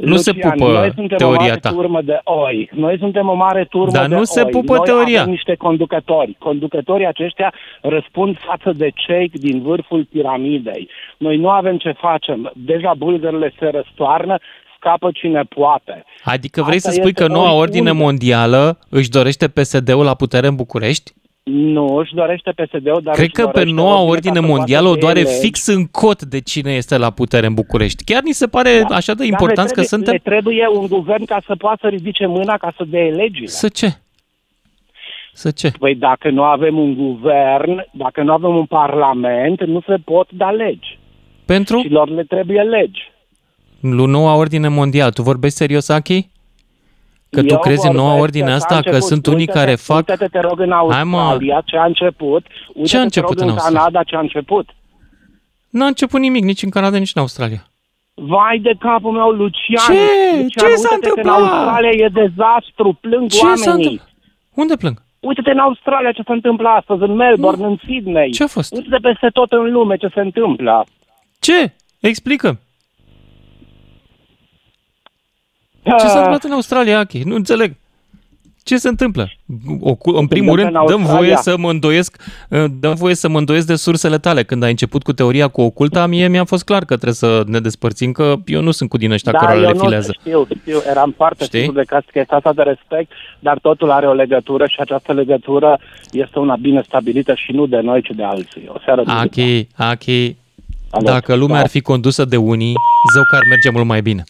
Nu se Lucian, pupă noi suntem o teoria mare ta. turmă de oi. Noi suntem o mare turmă Dar de nu se oi. pupă noi teoria. avem niște conducători. Conducătorii aceștia răspund față de cei din vârful piramidei. Noi nu avem ce facem. Deja bulgările se răstoarnă, scapă cine poate. Adică vrei Asta să spui este că noua oriunde. ordine mondială își dorește PSD-ul la putere în București? Nu își dorește PSD-ul, dar Cred își că pe dorește noua ordine ordine ca să mondială o poată doare să iei fix în cot de cine este la putere în București. Chiar ni se pare Da. așa de Dar important le că trebuie, suntem... Le trebuie un guvern ca să poată să ridice mâna ca să dea legile. Să ce? Să ce? Păi dacă nu avem un guvern, dacă nu avem un parlament, nu se pot da legi. Pentru Și lor le trebuie legi. Lu- noua ordine mondială. Tu vorbești serios, Aki? Că tu Eu crezi în noua vorbesc ordine că a asta, că început, sunt unii uite-te- care fac... Uite-te, te rog, în Hai, mă. Australia, ce a început. Uite-te, Ce a te început rog, în în Australia? Canada, ce a început. N-a început nimic, nici în Canada, nici în Australia. Vai de capul meu, Lucian! Ce? Lucian, Ce s-a uite-te că întâmplat? În Australia e dezastru, plâng Ce s-a oamenii. întâmplat? Unde plâng? Uite-te în Australia ce se întâmplă astăzi, în Melbourne, în Sydney. Ce a fost? Uite-te peste tot în lume ce se întâmplă. Ce? Explică. Ce Ah. s-a întâmplat în Australia, Aki? Nu înțeleg. Ce se întâmplă? O, cu- în primul întâmplă rând, în dăm Australia? voie să mă îndoiesc, uh, dăm voie să mă îndoiesc de sursele tale. Când ai început cu teoria cu oculta, mie mi-a fost clar că trebuie să ne despărțim, că eu nu sunt cu din ăștia da, care eu le nu filează. știu, știu, eram foarte Știi? sigur de că este asta de respect, dar totul are o legătură și această legătură este una bine stabilită și nu de noi, ci de alții. O seară bună. Aki, Aki, Alo. Dacă lumea Da. ar fi condusă de unii, zău că ar merge mult mai bine.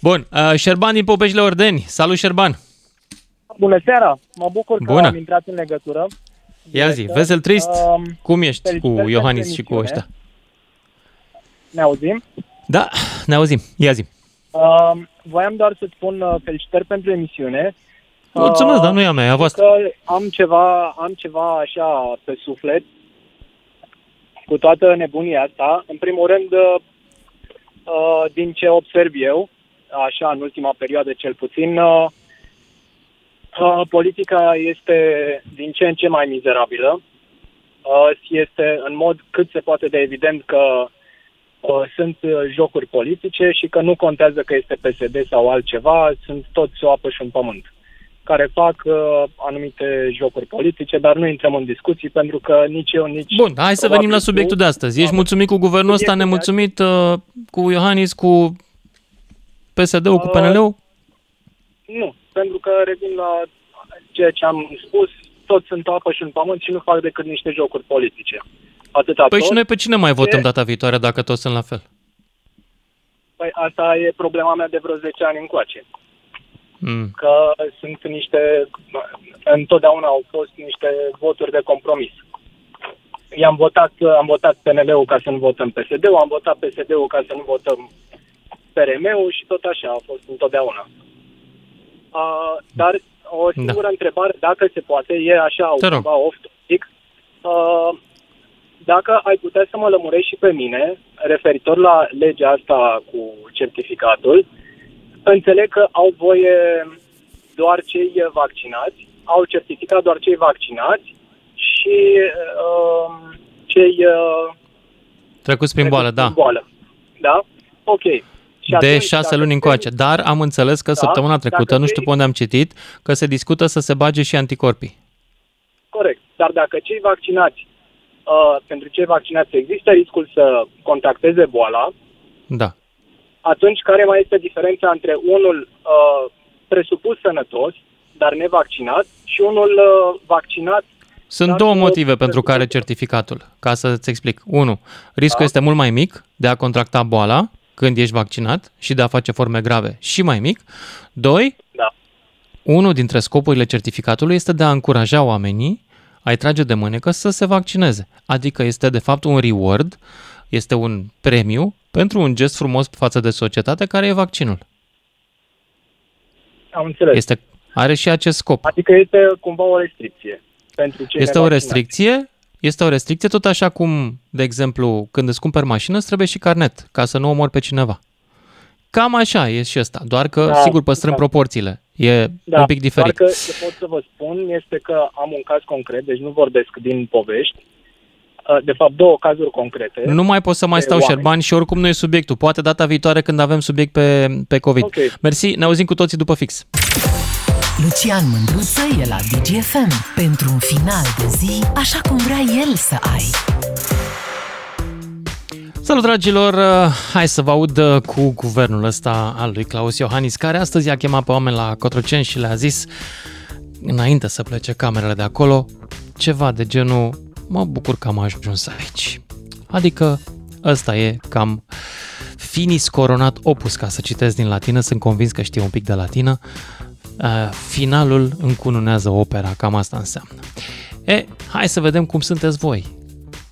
Bun, uh, Șerban din Popeșile Ordeni. Salut, Șerban! Bună seara! Mă bucur că Bună. am intrat în legătură. Ia zi, Directă. vesel trist? Um, Cum ești felicitări cu Iohannis pentru și cu emisiune. ăștia? Ne auzim? Da, ne auzim. Ia zi. Uh, voiam doar să spun uh, felicitări pentru emisiune. Mulțumesc, Uh, dar nu e a mea, e a voastră. Că am ceva, am ceva așa pe suflet cu toată nebunia asta. În primul rând, uh, uh, din ce observ eu, așa în ultima perioadă cel puțin, uh, uh, politica este din ce în ce mai mizerabilă. Uh, este în mod cât se poate de evident că uh, sunt uh, jocuri politice și că nu contează că este PSD sau altceva, sunt toți o apă și un pământ care fac uh, anumite jocuri politice, dar nu intrăm în discuții pentru că nici eu, nici... Bun, hai să probabil venim la tu- subiectul de astăzi. Ești mulțumit cu guvernul ăsta, Subiectul de nemulțumit uh, cu Iohannis, cu PSD-ul, cu Uh, PNL-ul? Nu, pentru că revin la ceea ce am spus, toți sunt apă și un pământ și nu fac decât niște jocuri politice. Atâta Păi tot. și noi pe cine mai votăm E- data viitoare dacă toți sunt la fel? Păi asta e problema mea de vreo 10 ani încoace. Mm. Că sunt niște, întotdeauna au fost niște voturi de compromis. I-am votat, am votat PNL-ul ca să nu votăm PSD-ul, am votat PSD-ul ca să nu votăm PRM-ul și tot așa a fost întotdeauna. Uh, dar o singură da. întrebare, dacă se poate, e așa, Te rog. cumva off topic. Uh, dacă ai putea să mă lămurești și pe mine, referitor la legea asta cu certificatul, înțeleg că au voie doar cei vaccinați, au certificat doar cei vaccinați și uh, cei uh, Trecuți prin boală, da. prin boală. Da? Ok. Și De atunci, șase dacă luni încoace. Dar am înțeles că Da, săptămâna trecută, dacă nu știu cei- pe unde am citit, că se discută să se bage și anticorpii. Corect. Dar dacă cei vaccinați, uh, pentru cei vaccinați există riscul să contacteze boala, Da. Atunci care mai este diferența între unul uh, presupus sănătos, dar nevaccinat, și unul uh, vaccinat Sunt Dar două nu- motive pentru care certificatul. Ca să-ți explic. Unu, riscul Da. este mult mai mic de a contracta boala când ești vaccinat și de a face forme grave și mai mic. Doi, Da. unul dintre scopurile certificatului este de a încuraja oamenii a-i trage de mânecă să se vaccineze. Adică este de fapt un reward, este un premiu pentru un gest frumos față de societate care e vaccinul. Am înțeles. Este, are și acest scop. Adică este cumva o restricție pentru cei Este o nevaccinați. restricție, este o restricție tot așa cum, de exemplu, când îți cumperi mașină, îți trebuie și carnet, ca să nu omori pe cineva. Cam așa e și ăsta, doar că, Da, sigur, păstrăm da. proporțiile. E Da, un pic diferit. Doar că ce pot să vă spun este că am un caz concret, deci nu vorbesc din povești. Uh, De fapt, două cazuri concrete. Nu mai pot să mai de stau oameni. șerban și oricum nu e subiectul. Poate data viitoare când avem subiect pe, pe COVID. Ok. Mersi, ne auzim cu toții după fix. Lucian Mândruță e la DGFM pentru un final de zi așa cum vrea el să ai. Salut, dragilor! Uh, Hai să vă aud uh, cu guvernul ăsta al lui Claus Iohannis, care astăzi a chemat pe oameni la Cotroceni și le-a zis, înainte să plece camerele de acolo, ceva de genul, mă bucur că am ajuns aici. Adică ăsta e cam finis coronat opus, ca să citesc din latină, sunt convins că știu un pic de latină. Uh, Finalul încununează opera, cam asta înseamnă. E, hai să vedem cum sunteți voi,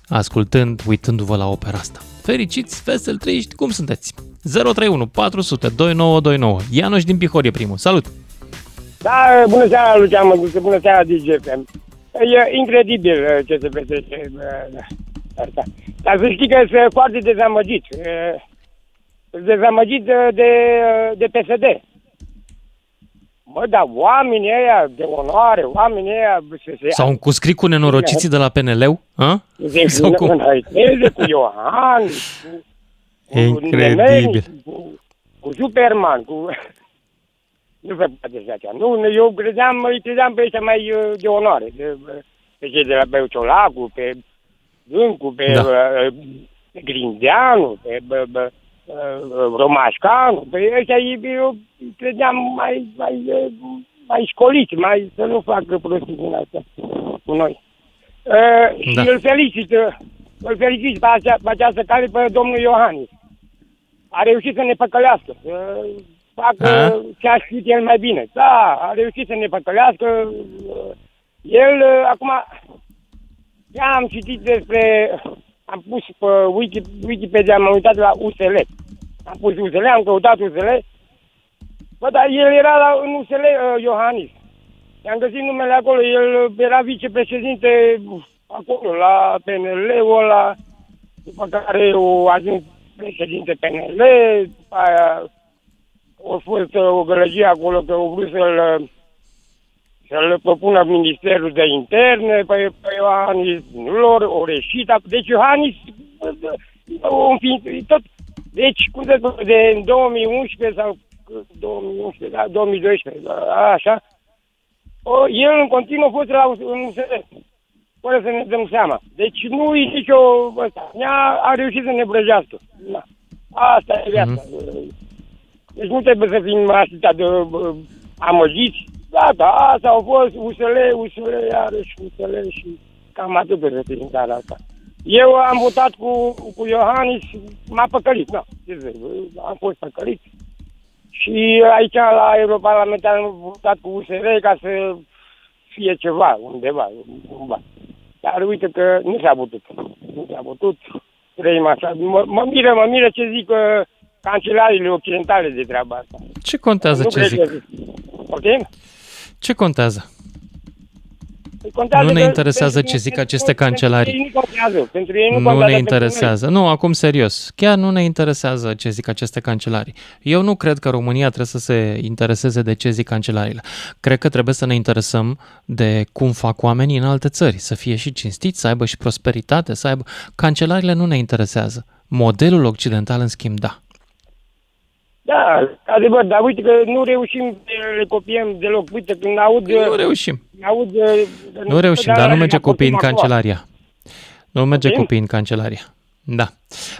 ascultând, uitându-vă la opera asta. Fericiți, vesel, trăiști, cum sunteți? 031 400 2929. Ianuș din Pihor e primul. Salut! Da, bună seara, Lucian Măguță, bună seara, DGFM. E incredibil uh, ce se petrece uh, asta. Dar să știi că sunt foarte dezamăgit. Uh, Sunt dezamăgit de, de, de PSD. Mă, dar oamenii ăia de onoare, oamenii ăia... Se, se, S-au încuscrit cu nenorociții de la PNL-ul? A? se, Sau cum? înălțeze cu Iohan, cu, Incredibil. cu, cu Superman, cu... Nu se poate așa ceva. Nu, eu credeam, îi credeam pe ăștia mai uh, de onoare. De, pe cei de la Beuciolacu, pe Dâncu, pe Da. da. Grindeanu, pe bă, bă, uh, Romașcanu, pe ăștia eu, eu îi credeam mai, mai, uh, mai școliți, mai să nu facă prostii din asta cu noi. Uh, și Da. îl felicit, uh, îl felicit pe, acea, pe această cale pe domnul Iohannis. A reușit să ne păcălească, să facă A? ce a știut el mai bine. Da, a reușit să ne păcălească. uh, El, uh, acum, ce am citit despre, am pus pe Wiki, Wikipedia, am uitat la USL. Am pus USL, am căutat USL. Bă, dar el era la, în USL, uh, Iohannis. I-am găsit numele acolo, el era vicepreședinte acolo, la PNL-ul ăla, după care o ajuns președinte PNL, după aia a fost uh, o gălăgie acolo că au vrut să-l, să-l propună Ministerul de Interne, pe, pe Iohannis lor, o reșit, deci Iohannis, bă, bă, un fi, tot, deci, cum să spun, de 2011 sau 2011, da, 2012, da, așa, o, el în continuu a fost la în USR, fără să ne dăm seama. Deci nu e nicio ăsta. Ea a reușit să ne brăjească. Da. Asta e viața. Deci nu trebuie să fim atâta de uh, amăgiți. Da, da, asta au fost USL, USL, iarăși USL și cam atât de în țara asta. Eu am votat cu, cu Iohannis, m-a păcălit, da. Ce zic, am fost păcălit. Și aici, la Europarlamentar, am votat cu USR ca să fie ceva, undeva, undeva. Dar uite că nu s-a putut. Nu s-a putut. Trăim așa. Mă, mă miră, mă miră ce zic uh, cancelariile occidentale de treaba asta. Ce contează Nu ce cred zic? că- Poftim? Ce contează? Contează Nu ne că interesează pentru- ce zic pentru- aceste cancelarii. Pentru ei nu contează. Pentru ei nu, Nu contează ne pentru interesează. Nu, acum serios. Chiar nu ne interesează ce zic aceste cancelarii. Eu nu cred că România trebuie să se intereseze de ce zic cancelariile. Cred că trebuie să ne interesăm de cum fac oamenii în alte țări, să fie și cinstiți, să aibă și prosperitate, să aibă... Cancelariile nu ne interesează. Modelul occidental, în schimb, da. Da, adevăr, dar uite că nu reușim să le copiem deloc. Uite, când aud... Nu reușim. Aud, Nu reușim, dar nu merge copiii în cancelaria. Nu merge Ok. copiii în cancelaria. Da.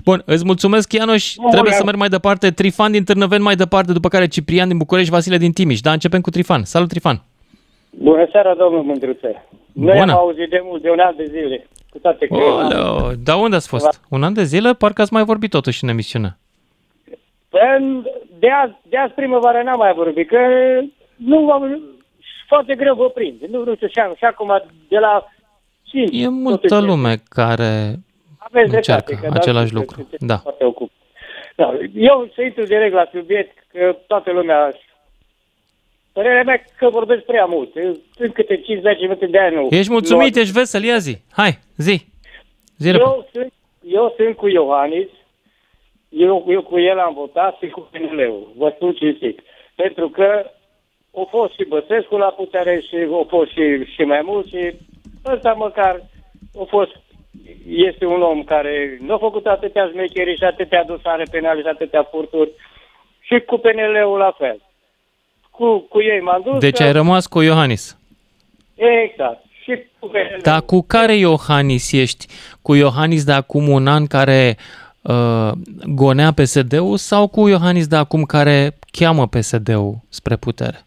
Bun, îți mulțumesc, Ianoș. Nu, Trebuie mă, să merg mai departe. Trifan din Târnăveni mai departe, după care Ciprian din București, Vasile din Timiș. Da, începem cu Trifan. Salut, Trifan. Bună seara, domnul Mândruță. Noi Bună. am auzit de mult, de un an de zile, cu toate că... Oleo, da unde ați fost? Un an de zile? Parcă ați mai vorbit totuși în emisiune. Păi, De azi, de azi primăvară n-am mai vorbit, că nu am... Foarte greu vă prind. Nu, nu știu, și, și acum de la... Și, E multă lume care Aveți încearcă dreptate, că același da, lucru. sunteți Da. Foarte ocup. Da. Eu să intru direct la subiect, că toată lumea... Părerea mea că vorbesc prea mult. Sunt câte 5-10 minute de ani. nu- Ești mulțumit, nu- ești vesel, ia zi. Hai, zi. Zi repede. eu sunt, eu sunt cu Iohannis, eu, eu cu el am votat și cu PNL-ul, vă spun cinstit. Pentru că a fost și Băsescu la putere și a fost și, și mai mult și ăsta măcar a fost, este un om care nu a făcut atâtea șmecherii și atâtea dosare penale și atâtea furturi și cu PNL-ul la fel. Cu, cu ei m-am dus. Deci că- ai rămas cu Iohannis. Exact. Și cu PNL-ul. Dar cu care Iohannis ești? Cu Iohannis de acum un an care uh, gonea PSD-ul sau cu Iohannis de acum care cheamă PSD-ul spre putere?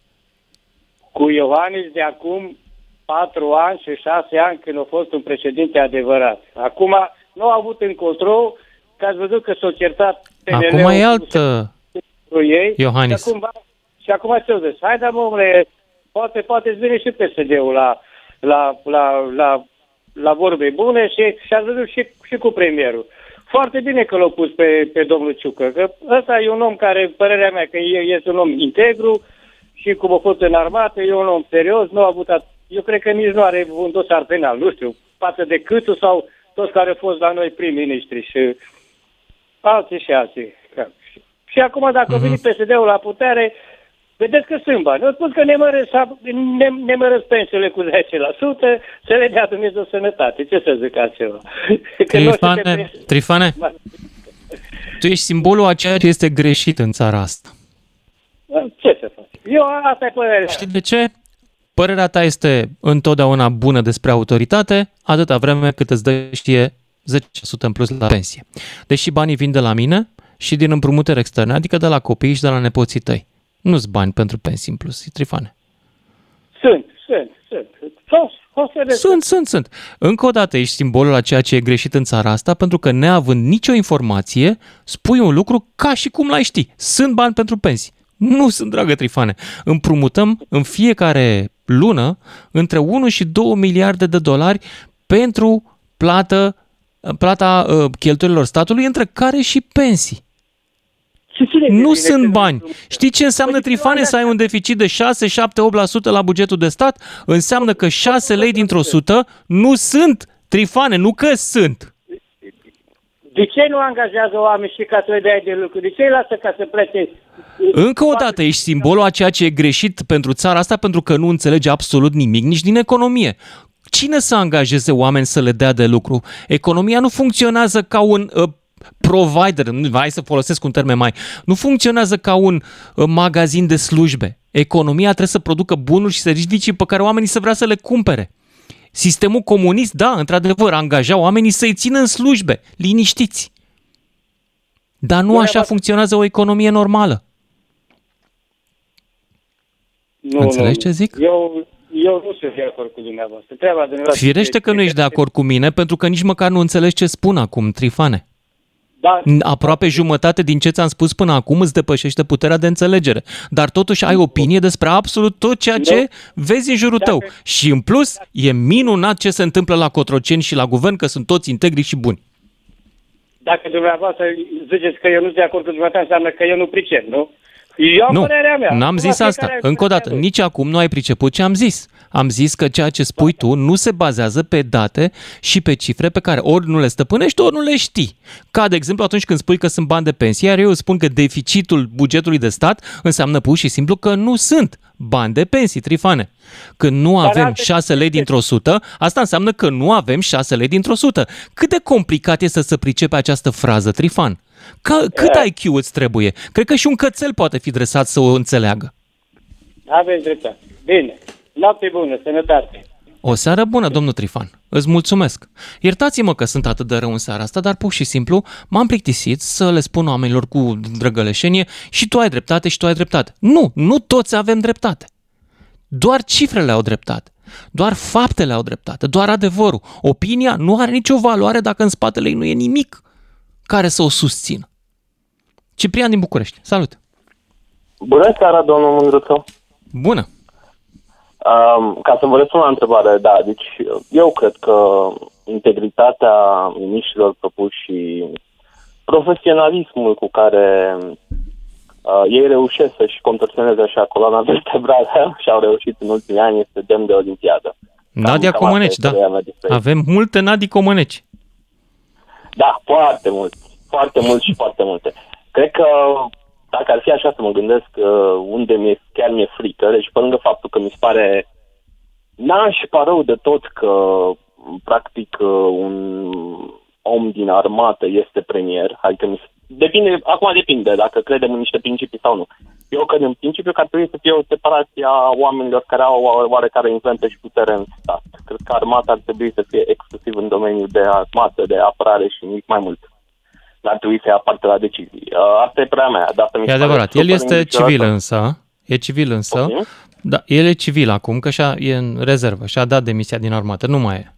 cu Iohannis de acum patru ani și șase ani când a fost un președinte adevărat. Acum nu a avut în control că ați văzut că s-a certat PNL-ul Acum e cu altă cu ei. Iohannis. Și acum, și acum ce-o zis? Hai, dar, mă, omule, poate, poate îți vine și PSD-ul la, la, la, la, la vorbe bune și, și ați văzut și, și cu premierul. Foarte bine că l-au pus pe, pe domnul Ciucă, că ăsta e un om care, părerea mea, că e- este un om integru și cum a fost în armată, e un om serios, nu a avut, at- eu cred că nici nu are un dosar penal, nu știu, față de Câțu sau toți care au fost la noi prim-ministri și alții și alții. Și, și acum dacă Mhm. uh-huh. vine PSD-ul la putere, vedeți că sunt bani. Eu spun că ne măresc, ne, ne măresc pensiile cu 10%, să le dea Dumnezeu sănătate. Ce să zic altceva? Că nu știu ce Trifane, pensie- Trifane, tu ești simbolul a ceea ce este greșit în țara asta. Ce să fac? Eu asta e părerea. Știi de ce? Părerea ta este întotdeauna bună despre autoritate, atâta vreme cât îți dă știe 10% în plus la pensie. Deși banii vin de la mine și din împrumuturi externe, adică de la copii și de la nepoții tăi. Nu-ți bani pentru pensii în plus, Trifane. Sunt, sunt, sunt. O, o să le Sunt, sunt, sunt. Încă o dată ești simbolul a ceea ce e greșit în țara asta, pentru că neavând nicio informație, spui un lucru ca și cum l-ai ști. Sunt bani pentru pensii. Nu sunt, dragă Trifane. Împrumutăm în fiecare lună între 1 și 2 miliarde de dolari pentru plată, plata uh, cheltuielilor statului, între care și pensii. Nu sunt bani. Știi ce înseamnă trifane să ai un deficit de 6, 7, 8% la bugetul de stat? Înseamnă că 6 lei dintr-o sută nu sunt trifane, nu că sunt. De ce nu angajează oameni și ca să le dea de lucru? De ce îi lasă ca să plece? Încă o dată, ești simbolul a ceea ce e greșit pentru țara asta pentru că nu înțelege absolut nimic, nici din economie. Cine să angajeze oameni să le dea de lucru? Economia nu funcționează ca un uh, provider, nu, hai să folosesc un termen mai, nu funcționează ca un uh, magazin de slujbe. Economia trebuie să producă bunuri și servicii pe care oamenii să vrea să le cumpere. Sistemul comunist, da, într-adevăr, angaja oamenii să-i țină în slujbe, liniștiți. Dar nu așa funcționează o economie normală. Nu, Înțelegi nu. ce zic? Eu, eu nu sunt de acord cu dumneavoastră. Treaba dumneavoastră Firește că nu ești de acord cu mine, pentru că nici măcar nu înțelegi ce spun acum, Trifane. Da. Aproape jumătate din ce ți-am spus până acum îți depășește puterea de înțelegere. Dar totuși ai opinie despre absolut tot ceea ce vezi în jurul tău. Și în plus, e minunat ce se întâmplă la Cotroceni și la guvern, că sunt toți integri și buni. Dacă dumneavoastră ziceți că eu nu sunt de acord cu dumneavoastră, înseamnă că eu nu pricep, nu? Eu am nu, părerea mea. n-am Acum zis fiecare asta. are Încă o dată, părerea lui. nici acum nu ai priceput ce am zis. Am zis că ceea ce spui tu nu se bazează pe date și pe cifre pe care ori nu le stăpânești, ori nu le știi. Ca, de exemplu, atunci când spui că sunt bani de pensie, iar eu spun că deficitul bugetului de stat înseamnă pur și simplu că nu sunt bani de pensii, Trifane. Când nu Dar avem alte- 6 lei dintr-o sută, asta înseamnă că nu avem 6 lei dintr-o sută. Cât de complicat este să pricepe această frază, Trifan? Ca, cât Eh. IQ îți trebuie? Cred că și un cățel poate fi dresat să o înțeleagă. Aveți dreptate. Bine. Noapte bună, sănătate. O seară bună, domnul Trifan. Îți mulțumesc. Iertați-mă că sunt atât de rău în seara asta, dar pur și simplu m-am plictisit să le spun oamenilor cu drăgăleșenie și tu ai dreptate și tu ai dreptate. Nu, nu toți avem dreptate. Doar cifrele au dreptate. Doar faptele au dreptate, doar adevărul. Opinia nu are nicio valoare dacă în spatele ei nu e nimic care să o susțină. Ciprian din București, salut! Bună seara, domnul Mândruță. Bună! Um, ca să vă răspund la întrebare, da, deci eu cred că integritatea miniștrilor propuși și profesionalismul cu care uh, ei reușesc să-și contorsioneze așa coloana vertebrală și au reușit în ultimii ani este demn de olimpiadă. Nadia cam asta Comăneci, este da. părerea mea despre ei. Avem multe Nadii Comăneci. Da, foarte mult. Foarte mult și foarte multe. Cred că dacă ar fi așa să mă gândesc uh, unde mi-e, chiar mi-e frică, deci pe lângă faptul că mi se pare nașpa rău de tot că practic uh, un om din armată este premier, adică mi se, depinde, acum depinde dacă credem în niște principii sau nu. Eu cred în principiu că ar trebui să fie o separație a oamenilor care au o oarecare influență și putere în stat. Cred că armata ar trebui să fie exclusiv în domeniul de armată, de apărare și nimic mai mult. N-ar trebui să ia parte la decizii. Uh, Asta e prea mea. Dar E adevărat, el este civil însă, e civil însă, da, el e civil acum, că și-a, e în rezervă și a dat demisia din armată, nu mai e.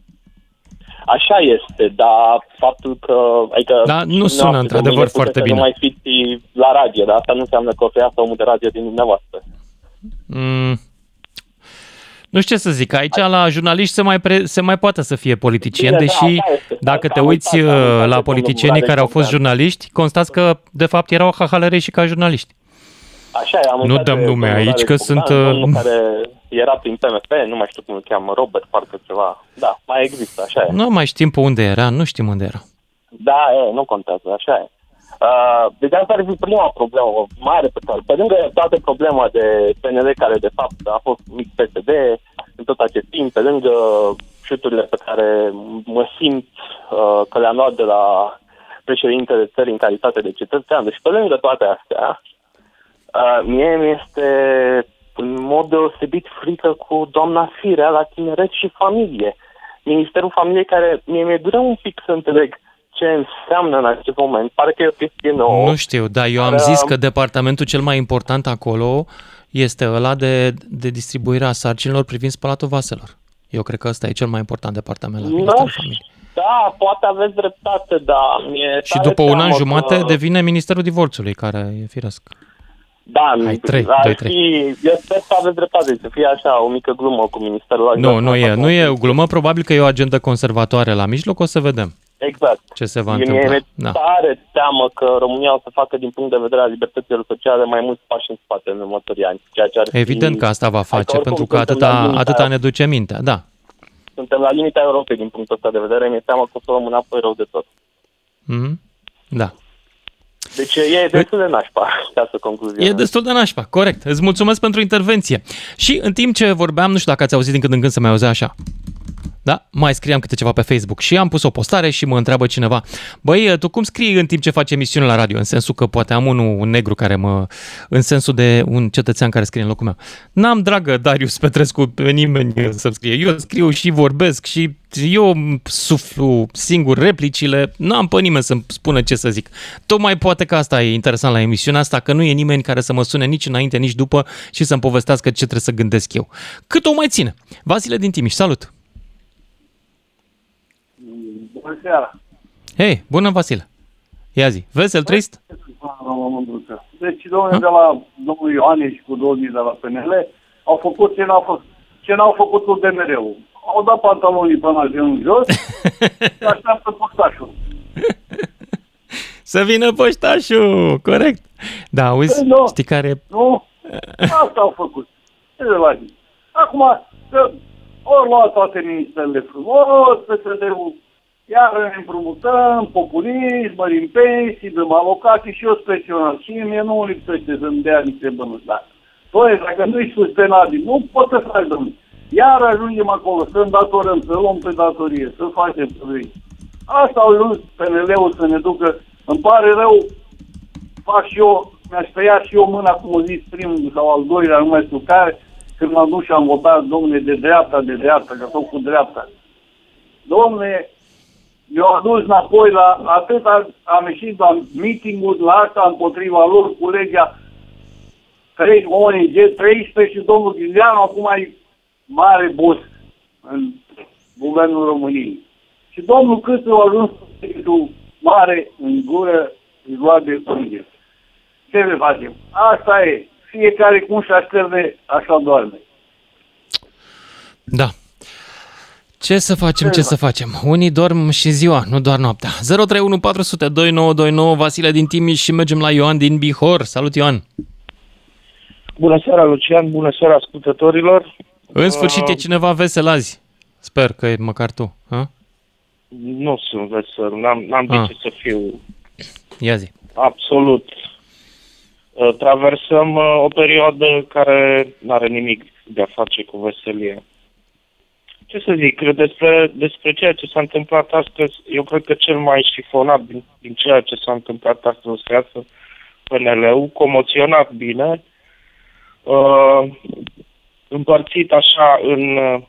Așa este, dar faptul că... Adică Da, nu dumneavoastră, sună într-adevăr mâine foarte puteți să bine. Nu mai fiți la radio, dar asta nu înseamnă că o să iasă omul de radio din dumneavoastră. Mm, nu știu ce să zic, aici la jurnaliști se mai, pre, se mai poate să fie politicieni, Bine, da, deși așa este. dacă Da, te am uiți uitat, am uh, uitat la de politicienii domnul care au fost Vlad jurnaliști, constați că de fapt erau hahalerei și ca jurnaliști. Așa e, am Nu uitat dăm de nume domnul aici, Radu că Bogdan, sunt, uh, Domnul care era prin PMP, nu mai știu cum îl cheamă, Robert, parcă ceva. Da, mai există, așa e. Nu mai știm pe unde era, nu știm unde era. Da, e, nu contează, așa e. Uh, deci asta ar fi prima problemă, o mare pe care, pe lângă toată problema de PNL, care de fapt a fost mic PSD în tot acest timp, pe lângă șuturile pe care mă simt uh, că le-am luat de la președintele țării în calitate de cetățean, deci pe lângă toate astea, uh, mie mi este în mod deosebit frică cu doamna Firea la tineret și familie. Ministerul Familiei care mie mi-e dură un pic să înțeleg ce înseamnă în acest moment. Pare că e o chestie nouă. Nu știu, dar eu am Dar, zis um, că departamentul cel mai important acolo este ăla de, de distribuirea sarcinilor privind spălatul vaselor. Eu cred că ăsta e cel mai important departament la Nu Ministerul știu. Familiei. Da, poate aveți dreptate, dar mie Și tare după un an teamă jumate că... devine Ministerul Divorțului, care e firesc. Da, Hai, trei, ar doi, fi, trei. eu sper să aveți dreptate, să fie așa o mică glumă cu ministerul ăla. Nu, nu e, nu e o glumă, probabil că e o agendă conservatoare la mijloc, o să vedem Exact. ce se va Mie întâmpla. mi-e Da. tare teamă că România o să facă din punct de vedere al libertăților sociale mai mulți pași în spate în următorii ani. Ceea ce ar fi... Evident că asta va face, Adică oricum pentru că suntem la atâta, limita- atâta ne duce mintea, da. Suntem la limita Europei din punctul ăsta de vedere, mi-e teamă că o să luăm înapoi rău de tot. Mhm. Da. Deci e destul de nașpa, ca să concluzionez. E destul de nașpa, corect. Îți mulțumesc pentru intervenție. Și în timp ce vorbeam, nu știu dacă ați auzit din când în când să mai auzea așa. Da? Mai scriam câte ceva pe Facebook și am pus o postare și mă întreabă cineva, băi, tu cum scrii în timp ce faci emisiune la radio? În sensul că poate am unul, un negru care mă... în sensul de un cetățean care scrie în locul meu. N-am, dragă Darius Petrescu, pe nimeni să scrie. Eu scriu și vorbesc și eu suflu singur replicile, n-am pe nimeni să-mi spună ce să zic. Tocmai poate că asta e interesant la emisiunea asta, că nu e nimeni care să mă sune nici înainte, nici după și să-mi povestească ce trebuie să gândesc eu. Cât o mai ține? Vasile din Timiș, salut! Bună seara! Hei, bună Vasile! Ia zi, vesel, trist? Deci, domnule, de la domnul Ioane și cu domnii de la PNL au făcut ce n-au făcut, ce n-au făcut UDMR-ul. Au dat pantalonii până la genul jos și așteaptă postașul. Să vină poștașul, corect. Da, auzi, Păi, nu, știi care... Nu? Asta au făcut. Ce de la zi? Acum, că ori luat toate ministerele frumos, PSD-ul, iar ne împrumutăm, populism, mărim pensii, dăm alocații și eu special. Și mie nu îmi lipsește să-mi dea niște bănuți. Dar, băi, dacă nu-i sustenabil, nu poți să faci, domnule. Iar ajungem acolo, să îndatorăm, să luăm pe datorie, să facem să vrei. Asta au ajuns PNL-ul să ne ducă. Îmi pare rău, fac și eu, mi-aș tăia și eu mâna, cum o zis primul sau al doilea, nu mai știu care, când m-am dus și am votat, domnule, de dreapta, de dreapta, că tot cu dreapta. Domnule, eu am dus înapoi la atât am ieșit la meeting la asta împotriva lor cu legea 3 ONG 13 și domnul Ghileanu acum e mare boss în guvernul României. Și domnul Câțu a ajuns cu mare în gură, îi lua de unde. Ce le facem? Asta e. Fiecare cum și așterne, așa doarme. Da. Ce să facem, ce să facem? Unii dorm și ziua, nu doar noaptea. 031 400 2929 Vasile din Timiș și mergem la Ioan din Bihor. Salut, Ioan! Bună seara, Lucian, bună seara ascultătorilor. În sfârșit e Uh, cineva vesel azi. Sper că e măcar tu. Ha? Nu sunt vesel, n-am, n-am de Ah. ce să fiu Ia zi. absolut. Uh, Traversăm uh, o perioadă care nu are nimic de a face cu veselie. Ce să zic, despre, despre ceea ce s-a întâmplat astăzi, eu cred că cel mai șifonat din, din ceea ce s-a întâmplat astăzi o să iasă PNL-ul, comoționat bine, uh, împărțit așa în uh,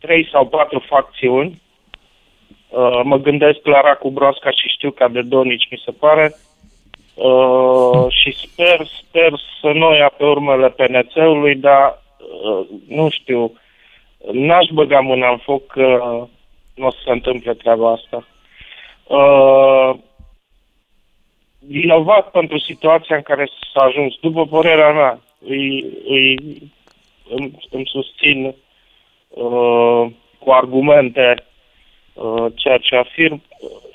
trei sau patru facțiuni. Uh, mă gândesc la Racu Broasca și știu ca de Donici, mi se pare. Uh, și sper, sper să nu ia pe urmele PNC-ului, dar uh, nu știu, n-aș băga mâna în foc că nu o să se întâmple treaba asta. Uh, vinovat pentru situația în care s-a ajuns, după părerea mea, îi, îi, îmi, îmi susțin uh, cu argumente uh, ceea ce afirm.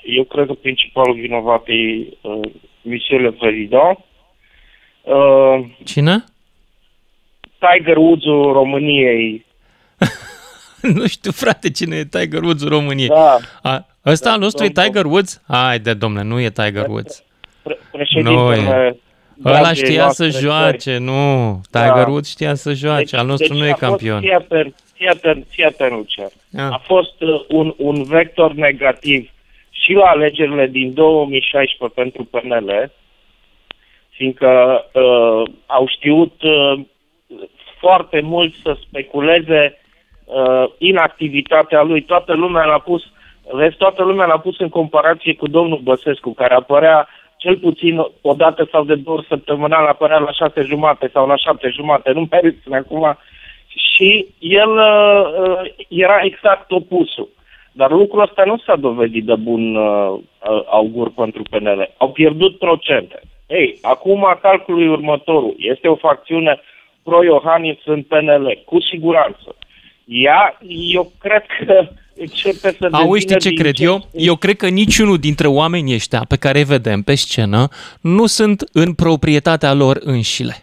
Eu cred că principalul vinovat e uh, Michel le Président. Uh, Cine? Tiger Woods-ul României. nu știu, frate, cine e Tiger Woods în România. Da. A, ăsta al nostru e domnul- Tiger Woods? Hai de domne, nu e Tiger Woods. Pre- președintele Nu e. Ăla dragii știa să noastre joace, nu. Tiger Da. Woods știa să joace, al nostru nu e a fost- campion. Fii atent, fii atent, fii atent, Lucian. Ah. A fost uh, un, un vector negativ și la alegerile din 2016 pentru PNL, fiindcă uh, au știut uh, foarte mult să speculeze uh, inactivitatea lui. Toată lumea l-a pus, vezi, toată lumea l-a pus în comparație cu domnul Băsescu, care apărea cel puțin o dată sau de două ori săptămânal, apărea la șase jumate sau la șapte jumate, nu mai rețin acum. Și el uh, uh, era exact opusul. Dar lucrul ăsta nu s-a dovedit de bun uh, uh, augur pentru PNL. Au pierdut procente. Ei, acum calculul e următorul. Este o facțiune pro-Iohannis în PNL, cu siguranță. Ea, eu cred că începe să Auzi, știi devină ce din cred eu? Eu cred că niciunul dintre oamenii ăștia pe care îi vedem pe scenă nu sunt în proprietatea lor înșile.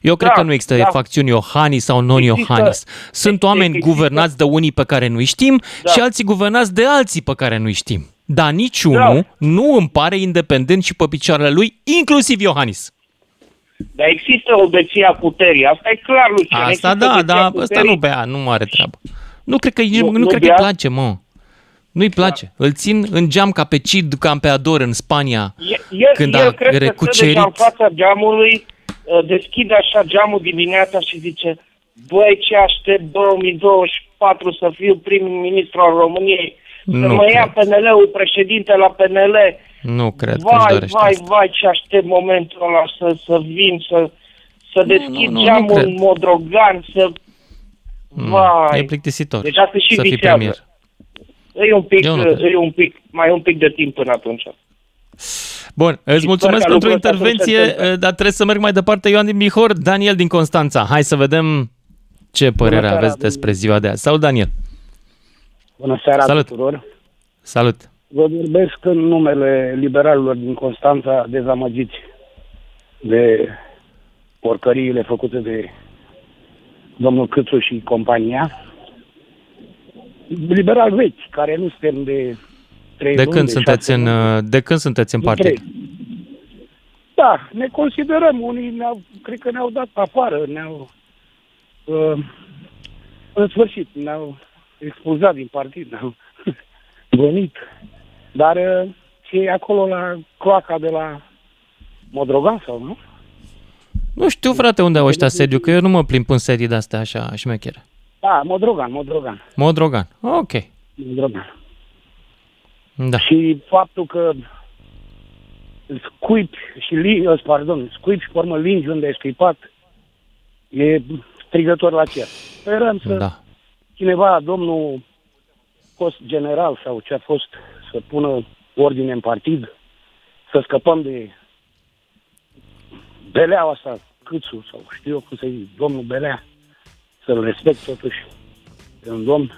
Eu cred Da, că nu există da. facțiuni Iohannis sau non-Iohannis. Sunt oameni guvernați de unii pe care nu-i știm Da. și alții guvernați de alții pe care nu-i știm. Dar niciunul nu îmi pare independent și pe picioarele lui, inclusiv Iohannis. Dar există o beție a puterii. Asta e clar, Lucian. Asta Există da, beția da, ăsta puterii. nu bea, nu are treabă. Nu cred că nu, Nu- nu, nu cred că îi bea? place, mă. Nu-i place. Îl țin în geam ca pe Cid Campeador în Spania. E- El, Când el a cred că stă recucerit- deja în fața geamului, uh, deschide așa geamul dimineața și zice Băi, ce aștept 2024 să fiu prim-ministru al României, să Nu mă cred. ia PNL-ul președinte la PNL. Nu cred că își Vai, dorește vai, asta. vai, ce aștept momentul ăla să, să vin, să, să deschid nu, nu geamul cred. în Modrogan, să... Mm, Vai. E plictisitor Deci asta și să fii visează. premier. E un pic, Eu nu cred. e un pic, mai e un pic de timp până atunci. Bun, îți Și mulțumesc sper ca pentru lucrul ăsta să nu se intervenție, întâmple. dar trebuie să merg mai departe. Ioan din Bihor, Daniel din Constanța. Hai să vedem ce părere seara, aveți despre ziua de azi. Salut, Daniel! Bună seara Salut. tuturor! Salut! Vă vorbesc în numele liberalilor din Constanța dezamăgiți de porcăriile făcute de domnul Câțu și compania. Liberal vechi, care nu suntem de trei De luni, când de sunteți șase în, luni. de când sunteți în De partid? trei. Da, ne considerăm, unii ne-au, cred că ne-au dat afară, ne-au, uh, în sfârșit, ne-au expulzat din partid, ne-au gonit. Dar uh, ce e acolo la cloaca de la Modrogan sau nu? Nu știu, frate, unde au ăștia sediu, că eu nu mă plimb în sedii de-astea așa șmechere. Da, Modrogan, Modrogan. Modrogan. Ok. Modrogan. Da. Și faptul că scuipi și li, ă, pardon, scuipi și pe urmă lingi unde ai scuipat, e strigător la cer. Sperăm să Da. Cineva, domnul fost general sau ce a fost, să pună ordine în partid, să scăpăm de beleaua asta, câțu sau știu eu cum să zic, domnul Belea, să-l respect totuși, e un domn.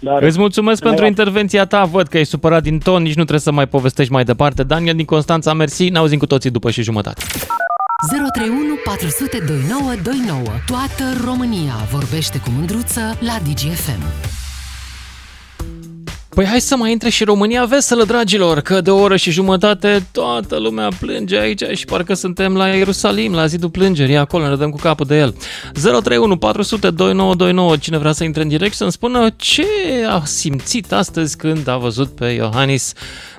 Dar Îți mulțumesc să ne pentru ia- intervenția ta, văd că ai supărat din ton, nici nu trebuie să mai povestești mai departe. Daniel din Constanța, mersi, ne auzim cu toții după și jumătate. 031 400 2929. Toată România vorbește cu mândruță la DGFM. Păi hai să mai intre și România veselă, dragilor, că de o oră și jumătate toată lumea plânge aici și parcă suntem la Ierusalim, la zidul plângerii, acolo ne dăm cu capul de el. 031 400 2929, cine vrea să intre în direct să-mi spună ce a simțit astăzi când a văzut pe Iohannis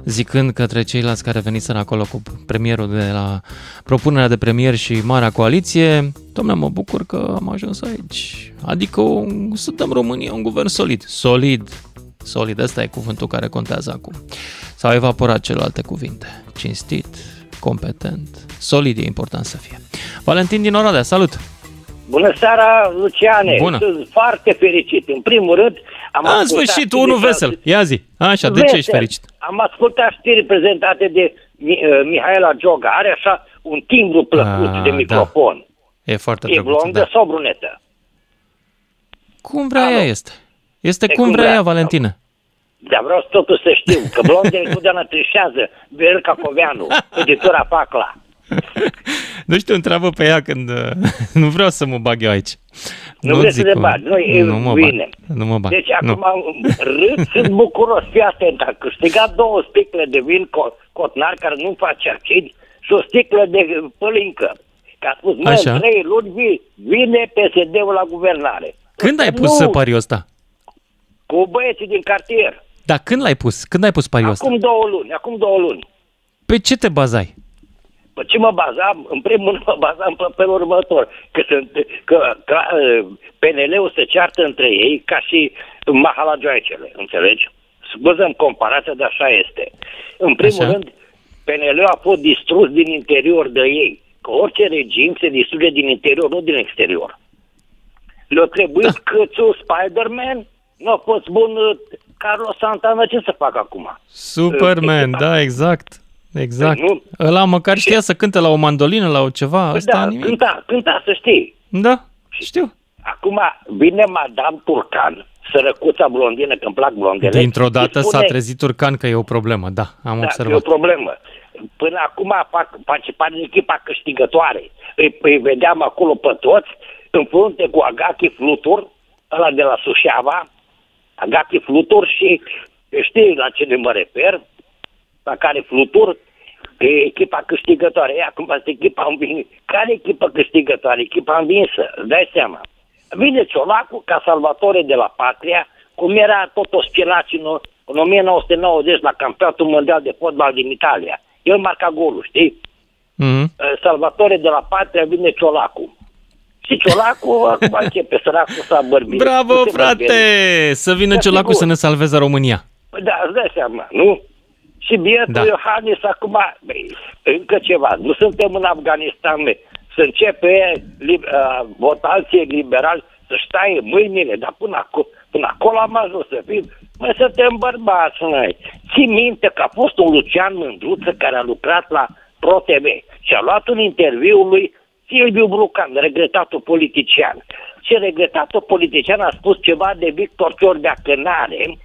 zicând către ceilalți care veniseră acolo cu premierul de la propunerea de premier și Marea Coaliție. Domnule, mă bucur că am ajuns aici. Adică un, să dăm România un guvern solid. Solid, Solid, ăsta e cuvântul care contează acum. S-au evaporat celelalte cuvinte. Cinstit, competent, solid e important să fie. Valentin din Oradea, salut! Bună seara, Luciane! Bună. Sunt foarte fericit. În primul rând, am A, în ascultat sfârșit, știrile unul care- vesel. Ia zi. Așa, de ce ești Vesel. fericit? Am ascultat știri prezentate de Mi- uh, Mihaela Gioga. Are așa un timbru plăcut Ah, de da. microfon. E foarte e drăguț, blondă da. sau brunetă? Cum vrea ea este. Este E cum cum vrea vrea. ea, Valentina. Dar vreau totul să știu că blondele întotdeauna trișează. Viorel Cacoveanu, editura Pacla. Nu știu, întreabă pe ea când... uh, nu vreau să mă bag eu aici. Nu vreți să zic te cum- bagi, nu, e nu mă bine. bag. Nu mă bag. Deci nu. acum râd, sunt bucuros, fii atent, a câștigat două sticle de vin co- cotnar care nu face acid și o sticlă de pălincă. Că a spus, mă, Așa. în trei luni vi- vine PSD-ul la guvernare. Când ai pus Nu. pariul ăsta? Cu băieții din cartier. Dar când l-ai pus? Când ai pus pariul ăsta? Acum două luni, acum două luni. Pe ce te bazai? Pe ce mă bazam? În primul rând mă bazam pe felul următor. Că, sunt, că, că uh, PNL-ul se ceartă între ei ca și mahalajoaicele, înțelegi? Scuzăm comparația, dar așa este. În primul Așa. rând, PNL-ul a fost distrus din interior de ei. Că orice regim se distruge din interior, nu din exterior. Le-a trebuit da. câțul Spider-Man, nu a fost bun uh, Carlos Santana, ce să fac acum? Superman, da, exact. Exact. Păi nu. Ăla măcar știa să cânte la o mandolină, la o ceva, Păi ăsta da, nimic. cânta, cânta, să știi. Da, știu. Acum vine Madame Turcan, sărăcuța blondină, că îmi plac blondele. Dintr-o dată și s-a spune, trezit Turcan că e o problemă, da, am da, e o observat. problemă. Până acum fac, face parte din echipa câștigătoare. Îi, îi vedeam acolo pe toți, în frunte cu Agachi Flutur, ăla de la Sușeava, Agachi Flutur și știi la ce mă refer, la care Flutur e echipa câștigătoare. E, acum asta echipa învinsă. Care e echipa câștigătoare? Echipa învinsă, îți dai seama. Vine Ciolacu ca salvatore de la patria, cum era tot oscilați în, în 1990 la campionatul mondial de fotbal din Italia. El marca golul, știi? Mm-hmm. Salvatore de la patria vine Ciolacu. Și Ciolacu acum începe săracul să bărbie. Bravo, Nu se frate! bărbie. Să vină Da, Ciolacu sigur. să ne salveze România. Păi Da, îți dai seama, nu? Și bietul Da. da. Iohannis acum, băi, încă ceva, nu suntem în Afganistan, băi. să începe li, uh, votanții liberali să-și ștaie mâinile, dar până, acolo, până acolo am ajuns să fim, mai suntem bărbați noi. Ții minte că a fost un Lucian Mândruță care a lucrat la ProTV și a luat un interviu lui Silviu Brucan, regretatul politician. Și regretatul politician a spus ceva de Victor Ciorbea Cânare,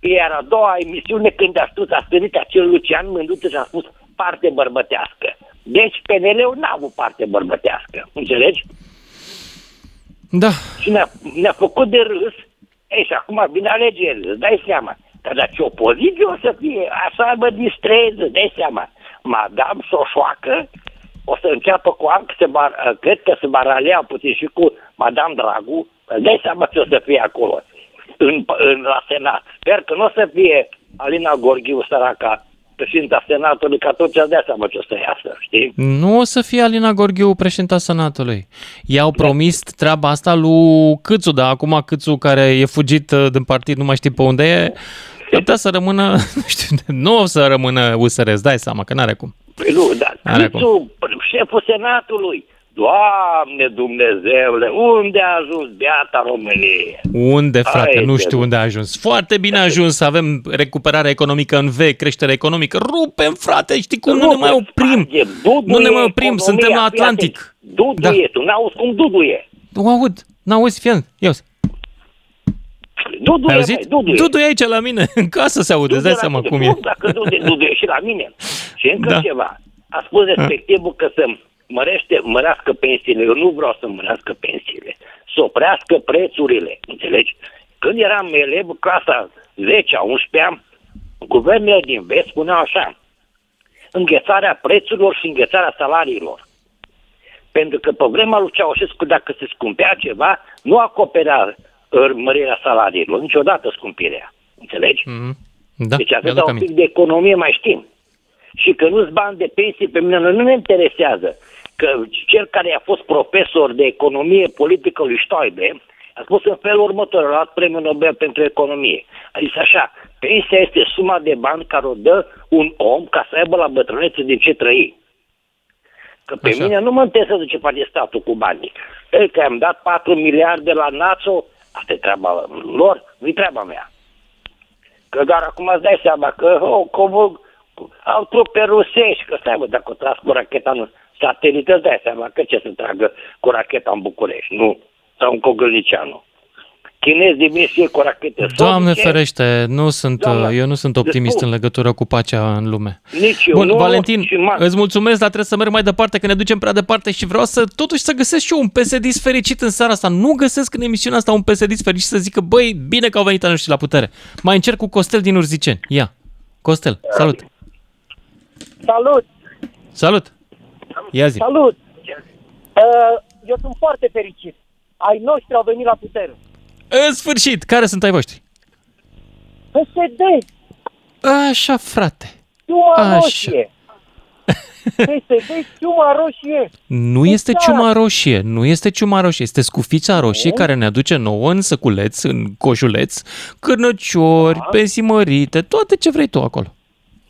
iar a doua emisiune când a spus, a stărit acel Lucian Mândruță și a spus parte bărbătească. Deci PNL-ul n-a avut parte bărbătească, înțelegi? Da. Și ne-a, ne-a făcut de râs. Ei, și acum vine alegerile, îți dai seama. Că dacă opoziție o să fie, așa mă distrez, îți dai seama. Madame Soșoacă o să înceapă cu am, se va, cred că se va ralea puțin și cu Madame Dragu, îți dai seama ce o să fie acolo, în, în, la Senat. Sper că nu o să fie Alina Gorghiu, săraca, președinta Senatului, că atunci îți dai seama ce o să iasă, știi? Nu o să fie Alina Gorghiu președinta Senatului. I-au promis treaba asta lui Câțu, dar acum Câțu care e fugit uh, din partid, nu mai știi pe unde e, ar putea să rămână, nu știu, nu o să rămână USR, îți dai seama că n-are cum. Păi nu, dar Are Câțu, șeful Senatului, Doamne Dumnezeule, unde a ajuns beata Românie? Unde, frate? Hai nu de știu unde a ajuns. Foarte bine a ajuns să avem recuperare economică în V, creștere economică. Rupem, frate, știi cum? Nu ne mai oprim. Nu ne mai oprim, suntem la Atlantic. Dudu Da. e, tu n-auzi cum Dudu e. Nu aud, n-auzi, fie, ia uzi. Dudu Ai e, auzit? băi, Dudu e. Dudu e aici la mine, în casă se aude, îți dai Dudu seama la cum tine. e. Nu, Dacă Dudu, Dudu e și la mine. Și încă Da. ceva. A spus respectivul că să mărește, mărească pensiile. Eu nu vreau să mărească pensiile. Să oprească prețurile. Înțelegi? Când eram elev, clasa 10 a 11 guvernele din vest spuneau așa. Înghețarea prețurilor și înghețarea salariilor. Pentru că problema lui Ceaușescu, dacă se scumpea ceva, nu acoperea uh, mărirea salariilor, niciodată scumpirea. Înțelegi? Da, deci mi-aduc atâta un aminte. pic de economie mai știm. Și că nu-ți bani de pensii, pe mine nu ne interesează. Că cel care a fost profesor de economie politică lui Stoibe a spus în felul următor, a luat premiul Nobel pentru economie. A zis așa, pensia este suma de bani care o dă un om ca să aibă la bătrânețe din ce trăi. Că pe Așa. mine nu mă interesează ce face statul cu banii. Ei, că am dat 4 miliarde la NATO, asta e treaba lor, nu-i treaba mea. Că doar acum îți dai seama că oh, covul, au trupe rusești, că stai bă, dacă o tras cu racheta în satelit, îți dai seama că ce să tragă cu racheta în București, nu? Sau în Cogălnicianu. Chinezii vin și ei cu rachete Doamne sovice, ferește, nu sunt, Doamne, eu nu sunt optimist spun. în legătură cu pacea în lume. Nici eu Bun, nu, Valentin, și ma- îți mulțumesc, dar trebuie să merg mai departe, că ne ducem prea departe și vreau să totuși să găsesc și eu un psd fericit în seara asta. Nu găsesc în emisiunea asta un psd fericit să zică, băi, bine că au venit ăștia la putere. Mai încerc cu Costel din Urziceni. Ia, Costel, salut. Salut! Salut. Ia zi. Salut! Uh, eu sunt foarte fericit. Ai noștri au venit la putere. În sfârșit, care sunt ai voștri? PSD, Așa, frate. ciuma Așa. roșie. PSD, ciuma roșie. Nu este Exact. ciuma roșie, nu este ciuma roșie, este scufița roșie care ne aduce nouă în săculeț, în coșuleț, cârnăciori, pensii mărite, toate ce vrei tu acolo.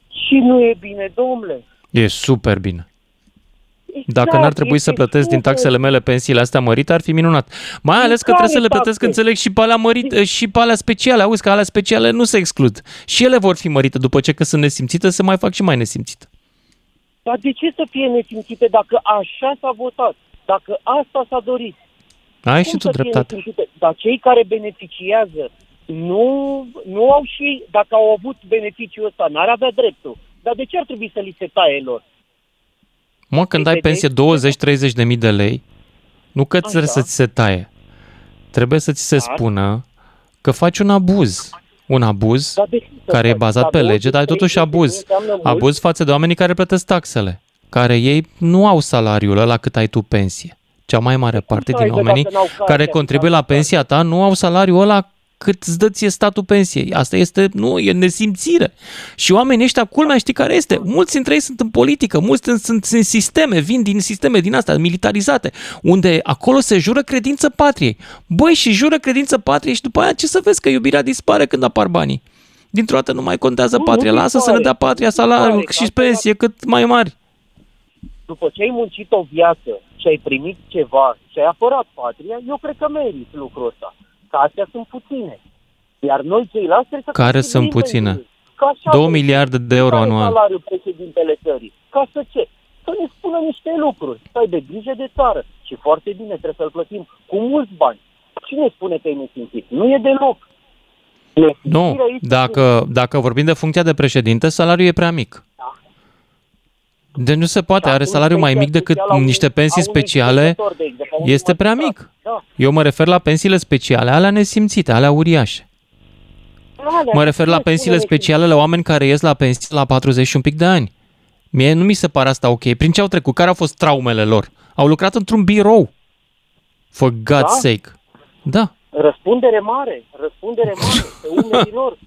Și nu e bine, domnule. E super bine. Exact, Dacă n-ar trebui să este plătesc din super. taxele mele pensiile astea mărite, ar fi minunat. Mai ales că care trebuie să le plătesc, taxe? înțeleg, și pe alea mărite, și pe alea speciale. Auzi că alea speciale nu se exclud. Și ele vor fi mărite după ce că sunt nesimțite, se mai fac și mai nesimțite. Dar de ce să fie nesimțite dacă așa s-a votat? Dacă asta s-a dorit? Ai Cum și tu să fie dreptate. nesimțite? Dar cei care beneficiază nu, nu au și, dacă au avut beneficiul ăsta, n-ar avea dreptul. Dar de ce ar trebui să li se taie lor? Mă, când ai pensie 20-30 de mii de lei, nu că trebuie să ți se taie. Trebuie să ți se spună că faci un abuz. Un abuz Dar de ce să care e faci? bazat Dar pe lege, dar e totuși 20-30 de mii abuz. înseamnă mult? Abuz față de oamenii care plătesc taxele, care ei nu au salariul ăla cât ai tu pensie. cea mai mare parte să din aibă oamenii dacă n-au case, care adică contribuie la pensia ta nu au salariul ăla cât îți dă ție statul pensiei. Asta este, nu, e nesimțire. Și oamenii ăștia, culmea știi care este? Mulți dintre ei sunt în politică, mulți sunt, sunt în sisteme, vin din sisteme din astea militarizate, unde acolo se jură credință patriei. Băi, și jură credință patriei și după aia ce să vezi că iubirea dispare când apar banii. Dintr-o dată nu mai contează Nu, patria, nu lasă să ne dispare. dea patria Nu salariul dispare, și că asta pensie cât mai mari. după ce ai muncit o viață și ai primit ceva și ai apărat patria, eu cred că meriți lucrul ăsta. Că astea sunt puține. Iar noi ceilalți trebuie să Care contribuim sunt puține? pentru ei. Că așa 2 trebuie. miliarde de euro Care e anual. salariul președintele țării? Ca să ce? Să ne spună niște lucruri. Să ai de grijă de țară. Și foarte bine, trebuie să-l plătim cu mulți bani. Cine spune că e nesimțit? Nu e deloc. Nu, dacă, dacă vorbim de funcția de președinte, salariul e prea mic. Deci nu se poate, are salariu mai mic decât niște pensii speciale, este prea mic. Da. Eu mă refer la pensiile speciale, alea nesimțite, alea uriașe. Mă refer la pensiile speciale la oameni care ies la pensie la 40 și un pic de ani. Mie nu mi se pare asta ok. Prin ce au trecut? Care au fost traumele lor? Au lucrat într-un birou. For God's Da? sake. Da. Răspundere mare, răspundere mare pe umerii lor.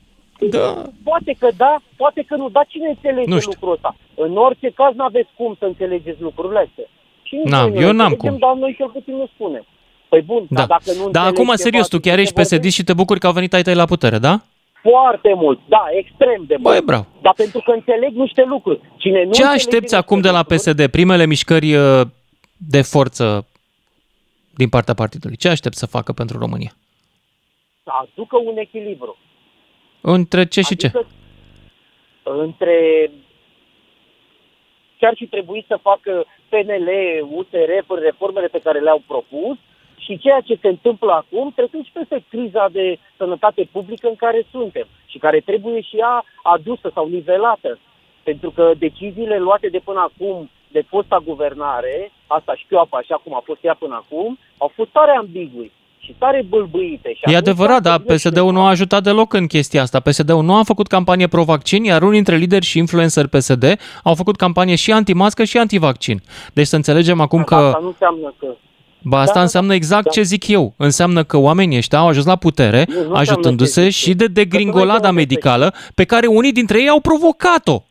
Da. Poate că da, poate că nu, dar cine înțelege Nu știu. lucrul ăsta? În orice caz n-aveți cum să înțelegeți lucrurile astea. Și nici N-am, noi nu eu n-am înțelegem, cum. Dar noi cel puțin nu spunem. Păi bun, Da. dar dacă nu Dar înțelegi acum, ceva, serios, tu chiar de ești ce psd și te bucuri că au venit ai tăi la putere, da? Foarte mult, da, extrem de mult. Băi, bravo. Dar pentru că înțeleg niște lucruri. Cine nu Ce înțelege aștepți niște acum de la PSD? Primele mișcări uh, de forță din partea partidului. Ce aștept să facă pentru România? Să aducă un echilibru. Între ce și ce? Adică între ce ar fi trebuit să facă PNL, USR, prin reformele pe care le-au propus și ceea ce se întâmplă acum, trecând și peste criza de sănătate publică în care suntem și care trebuie și ea adusă sau nivelată. Pentru că deciziile luate de până acum de fosta guvernare, asta șchioapă așa cum a fost ea până acum, au fost tare ambigui și tare bâlbâite. Și E atunci adevărat, dar vine PSD-ul nu a ajutat deloc în chestia asta. PSD-ul nu a făcut campanie pro-vaccin, iar unii dintre lideri și influenceri PSD au făcut campanie și anti-mască și anti-vaccin. Deci să înțelegem acum că... Asta nu înseamnă că Ba, asta Da, înseamnă exact ce zic eu. Înseamnă că oamenii ăștia au ajuns la putere, Nu, nu înseamnă ajutându-se ce și de degringolada Că tu medicală pe care unii dintre ei au provocat-o.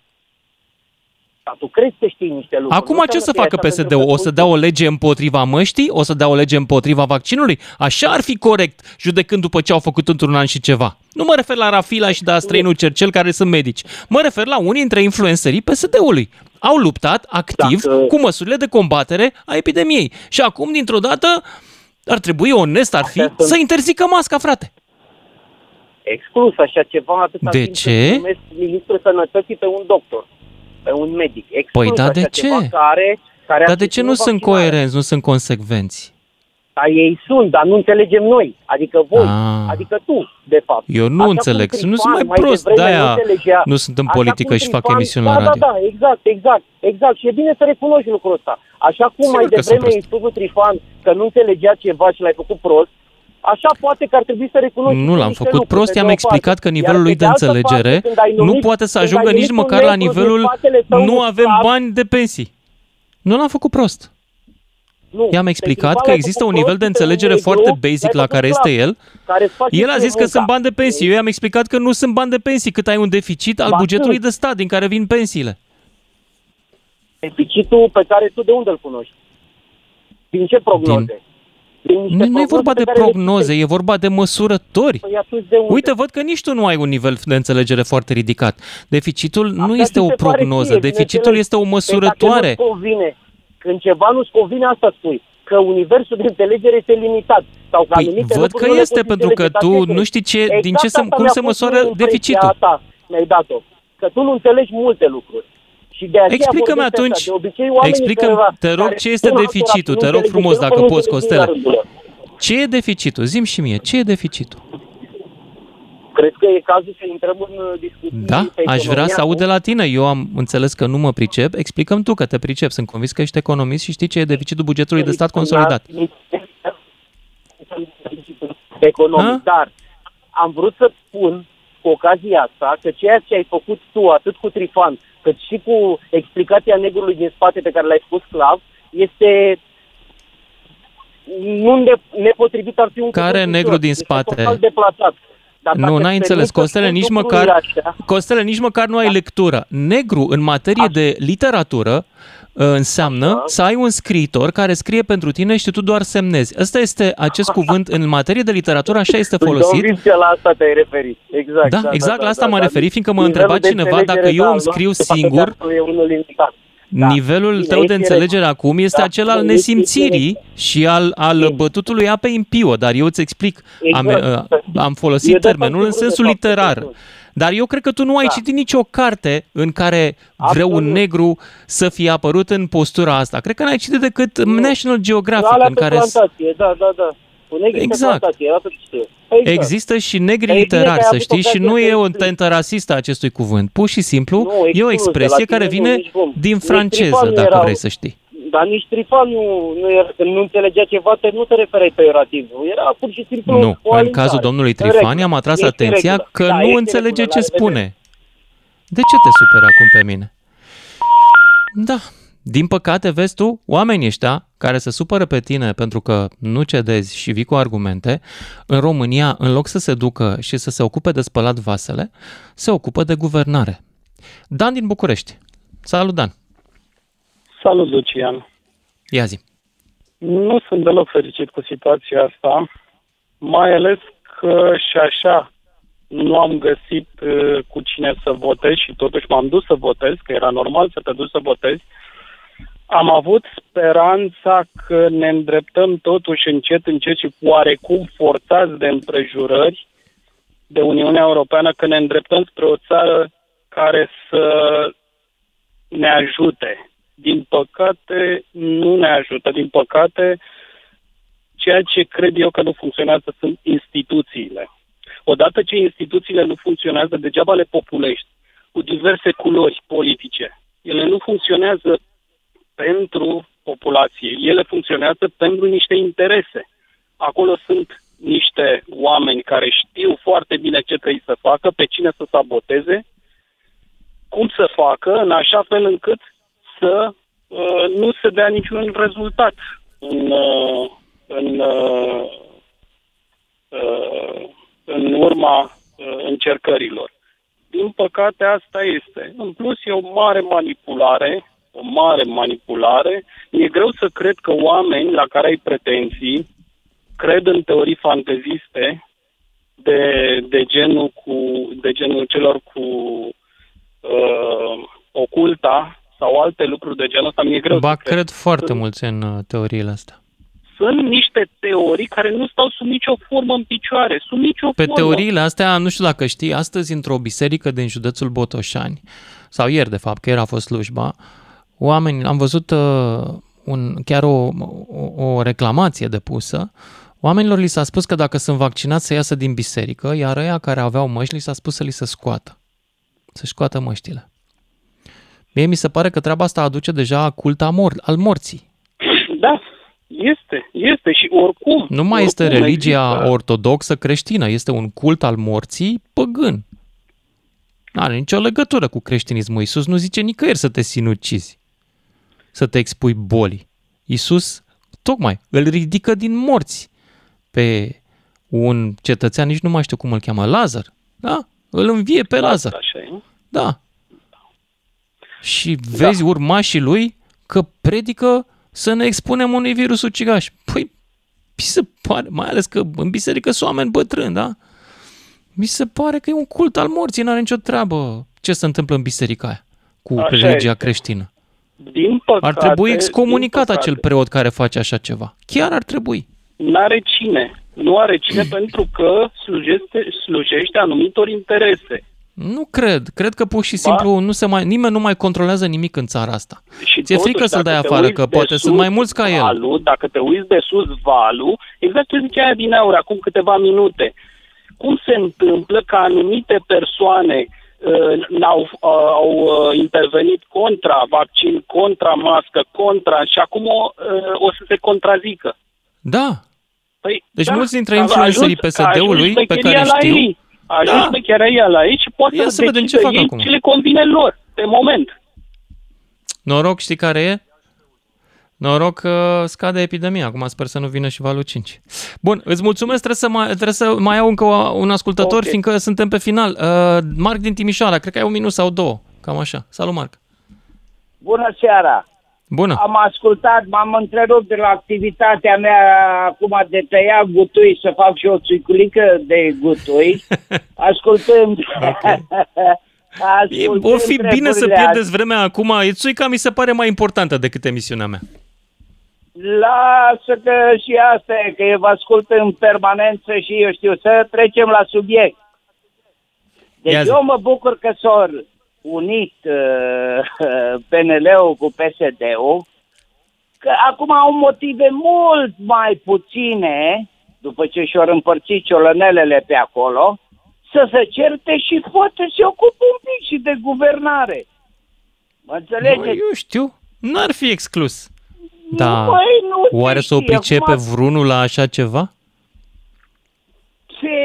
Dar tu crezi că știi niște lucruri. Acum Nu ce o să înseamnă că facă e așa, PSD-ul? pentru O că să tu- dea o lege împotriva măștii? O să dea o lege împotriva vaccinului? Așa ar fi corect, judecând după ce au făcut într-un an și ceva. Nu mă refer la Rafila și la străinul Cercel, care sunt medici. Mă refer la unii dintre influențării PSD-ului. Au luptat activ Dacă- cu măsurile de combatere a epidemiei. Și acum, dintr-o dată, ar trebui, onest ar fi, să interzică masca, frate. Exclus așa ceva atâta De timp ce? cât numesc ministrul sănătății pe un doctor, pe un medic. Exclus Păi, da, așa de ceva ce? Care, care Dar ar de ce nu susținut sunt vaccinarea. coerenți, nu sunt consecvenți? Dar ei sunt, dar nu înțelegem noi, adică voi, Ah. adică tu, de fapt. Eu nu Așa cum înțeleg. Trifan Nu sunt mai mai prost, devreme de-aia nu înțelegea- nu sunt în Așa politică cum și fac Trifan- emisiuni da, la radio. Da, da, exact, exact, exact. Și e bine să recunoști lucrul ăsta. Așa cum Sigur mai că sunt devreme prost. ai spus lui Trifan că nu înțelegea ceva și l-ai făcut prost, Așa poate că ar trebui să recunoști Nu l-am niște făcut lucruri, prost, pe i-am de o explicat parte. că nivelul Iar lui pe de altă înțelegere parte, când ai nu numit- poate să când ai ajungă numit nici un măcar la negru din nivelul spatele tău nu un avem sclav, bani de pensii. Nu l-am făcut prost. Nu, I-am pe explicat Trifan că l-ai există făcut un nivel de prost, pe un înțelegere negru foarte l-ai basic făcut la care sclav, este el. care îți face El a ție zis că munca. sunt bani de pensii. Eu i-am explicat că nu sunt bani de pensii, cât ai un deficit al Ba, bugetului sunt. de stat din care vin pensiile. Deficitul pe care tu de unde îl cunoști? Din ce prognoze? Din niște Nu, nu e prognoze vorba pe de care le prognoze, e vorba de măsurători. Păi atunci de unde? Uite, văd că nici tu nu ai un nivel de înțelegere foarte ridicat. Deficitul nu Asta este ți o se pare prognoză, ție, deficitul bineînțeles. este o Păi măsurătoare. Dacă nu convine, când ceva nu-ți convine, asta spui. Că universul de înțelegere este limitat. Sau că Păi anumite văd lucruri că nu le este, poți pentru că înțelege, tu dar ce nu știi ce, crezi? din ce Exact se, asta cum mi-a se pus măsoară mie impresia deficitul. Ta, mi-ai dat-o. Că tu nu înțelegi multe lucruri. Și de aceea Explică-mi vorbesc atunci, asta. De obicei, oamenii explică-mi, cărora- te rog, care ce este spun altora deficitul, că te nu rog înțeleg frumos, de ce, dacă nu poți, înțeleg Costela. la rândul lor. Ce e deficitul? Zim și mie, ce e deficitul? Cred că e cazul să intrăm în uh, discuții Da, pe aș vrea economia să aud cu- de la tine. Eu am înțeles că nu mă pricep. Explicăm tu că te pricep. Sunt convins că ești economist și știi ce e deficitul bugetului de stat consolidat. economic, dar am vrut să spun cu ocazia asta că ceea ce ai făcut tu, atât cu Trifan, cât și cu explicația negrului din spate pe care l-ai spus sclav, este nu ne, nepotrivit ar fi un Care cuvânt negru ușor. din Este spate? total deplasat. Dar Nu, dacă n-ai îți înțeles. permit să Costele, spun nici lucrurile măcar, Așa, Costele, nici măcar nu ai lectură. Negru, în materie de literatură, uh, înseamnă să ai un scriitor care scrie pentru tine și tu doar semnezi. Ăsta este acest cuvânt în materie de literatură, așa este folosit. Convins că la asta te-ai referit. Exact. Da, exact la asta m-am da. referit, fiindcă m-a Nivelul întrebat de cineva înțelegere, dacă eu da, îmi lor scriu de fapt, singur, teatru E unul limitat. nivelul Bine, tău de este înțelegere acum este Da, acela al este- nesimțirii și al, al bătutului apei în piuă, dar eu îți explic, am, Exact. uh, am E folosit de termenul în fapt sensul de fapt, literar. Dar eu cred că tu nu ai Da. citit nicio carte în care vreun negru să fie apărut în postura asta. Cred că n-ai citit decât National Geographic, Alea în pe care plantație, da, da, da. Cu negri Exact. pe plantație, atât știu. Exact. există și negri Dar e bine literari, că ai să avut știi, și ocazia nu să e o explici. tentă rasistă a acestui cuvânt. Pur și simplu Nu, e o exclus, expresie de la care tine nu, vine nici cum. din Nici franceză, Trifon nu dacă era- vrei să știi. Dar nici Trifan nu, nu, era, când nu înțelegea ceva, te nu te referai pe erativ. Era pur și simplu Nu, o în alimentare. cazul domnului În Trifani regulă. am atras Este în atenția regulă. că Da, nu este în înțelege regulă, ce la revedere. spune. De ce te superi acum pe mine? Da, din păcate, vezi tu, oamenii ăștia care se supără pe tine pentru că nu cedezi și vii cu argumente, în România, în loc să se ducă și să se ocupe de spălat vasele, se ocupă de guvernare. Dan din București. Salut, Dan. Salut, Lucian. Ia zi. Nu sunt deloc fericit cu situația asta, mai ales că și așa nu am găsit uh, cu cine să votez și totuși m-am dus să votez, că era normal să te duci să votezi. Am avut speranța că ne îndreptăm totuși încet, încet și oarecum forțați de împrejurări de Uniunea Europeană, că ne îndreptăm spre o țară care să ne ajute. Din păcate, nu ne ajută. Din păcate, ceea ce cred eu că nu funcționează sunt instituțiile. Odată ce instituțiile nu funcționează, degeaba le populești cu diverse culori politice. Ele nu funcționează pentru populație. Ele funcționează pentru niște interese. Acolo sunt niște oameni care știu foarte bine ce trebuie să facă, pe cine să saboteze, cum să facă, în așa fel încât să uh, nu se dea niciun rezultat în, uh, în, uh, uh, în urma uh, încercărilor. Din păcate, asta este. În plus, e o mare manipulare, o mare manipulare. Mi-e greu să cred că oameni la care ai pretenții cred în teorii fanteziste de, de, genul, cu, de genul celor cu uh, oculta sau alte lucruri de genul ăsta. Mi-e greu Ba, să cred. cred foarte mulți în uh, teoriile astea. Sunt niște teorii care nu stau sub nicio formă în picioare, sub nicio Pe formă. teoriile astea, nu știu dacă știi, astăzi într-o biserică din județul Botoșani, sau ieri de fapt, că ieri a fost slujba, oameni, am văzut uh, un, chiar o, o, o reclamație depusă, oamenilor li s-a spus că dacă sunt vaccinați să iasă din biserică, iar ăia care aveau măști li s-a spus să li se scoată, să scoată măștile. Mie mi se pare că treaba asta aduce deja cult al, mor- al morții. Da, este, este și oricum. Nu mai este oricum religia există. ortodoxă creștină, este un cult al morții păgân. Nu are nicio legătură cu creștinismul. Iisus nu zice nicăieri să te sinucizi, să te expui bolii. Iisus, tocmai, îl ridică din morți pe un cetățean, nici nu mai știu cum îl cheamă, Lazar. Da? Îl învie pe Lazar. Așa e. Da. Și vezi urmașii lui că predică să ne expunem unui virus ucigaș. Păi, mi se pare, mai ales că în biserică sunt oameni bătrâni, da? Mi se pare că e un cult al morții, n-are nicio treabă ce se întâmplă în biserica aia cu Așa religia este. creștină. Din păcate, Ar trebui excomunicat din păcate, acel preot care face așa ceva. Chiar ar trebui. N-are cine. Nu are cine pentru că slujește, slujește anumitor interese. Nu cred. Cred că pur și simplu nu se mai, nimeni nu mai controlează nimic în țara asta. Și Ți-e totuși, frică să-l dacă dai te afară, uiți că de poate sunt sus mai mulți ca el. Valul, dacă te uiți de sus valul, exact ce zicea aia din aur acum câteva minute. Cum se întâmplă că anumite persoane uh, n-au, uh, au uh, intervenit contra vaccin, contra mască, contra și acum o, uh, o să se contrazică. Da. Păi, Deci da, mulți dintre a influencerii ajuns- PSD-ului a ajuns pe care șmecheria la știu- Ei. A ajuns Da. șmecheria ea la ei și poate Ia să să vedem ce decidă fac ei acum. ce le convine lor, pe moment. Noroc, știi care e? Noroc că scade epidemia. Acum sper să nu vină și valul 5. Bun, îți mulțumesc. Trebuie să mai, trebuie să mai iau încă un ascultător, okay. fiindcă suntem pe final. Uh, Marc din Timișoara, cred că ai un minut sau două. Cam așa. Salut, Marc. Bună seara! Bună! Am ascultat, m-am întrerupt de la activitatea mea acum de tăia gutui, să fac și o țuiculică de gutui, ascultând... E, o fi bine să pierdeți vremea acum. E țuica mi se pare mai importantă decât emisiunea mea. Lasă că și asta e, că vă ascult în permanență și eu știu, să trecem la subiect. Deci Ia eu mă bucur că s-au unit uh, PNL-ul cu PSD-ul, că acum au motive mult mai puține, după ce și-au împărțit ciolănelele pe acolo, să se certe și poate se ocupă un pic și de guvernare. Mă înțelegeți? Mă, eu știu, n-ar fi exclus. Da. Măi, nu Oare să o pricepe acum... vreunul la așa ceva? Ce,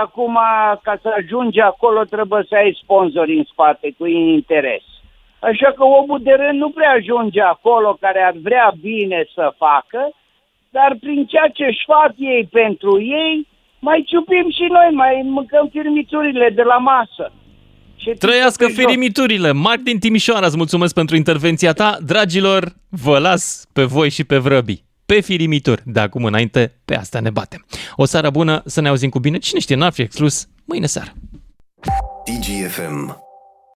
acum, ca să ajungi acolo, trebuie să ai sponsori în spate cu interes. Așa că omul de rând nu prea ajunge acolo care ar vrea bine să facă, dar prin ceea ce își fac ei pentru ei, mai ciupim și noi, mai mâncăm firmiturile de la masă. Și Trăiască firimiturile! Marc din Timișoara, îți mulțumesc pentru intervenția ta. Dragilor, vă las pe voi și pe vrăbii. Pe firimituri. De acum înainte, pe asta ne batem. O seară bună, să ne auzim cu bine. Cine știe, n-ar fi exclus mâine seară. DGFM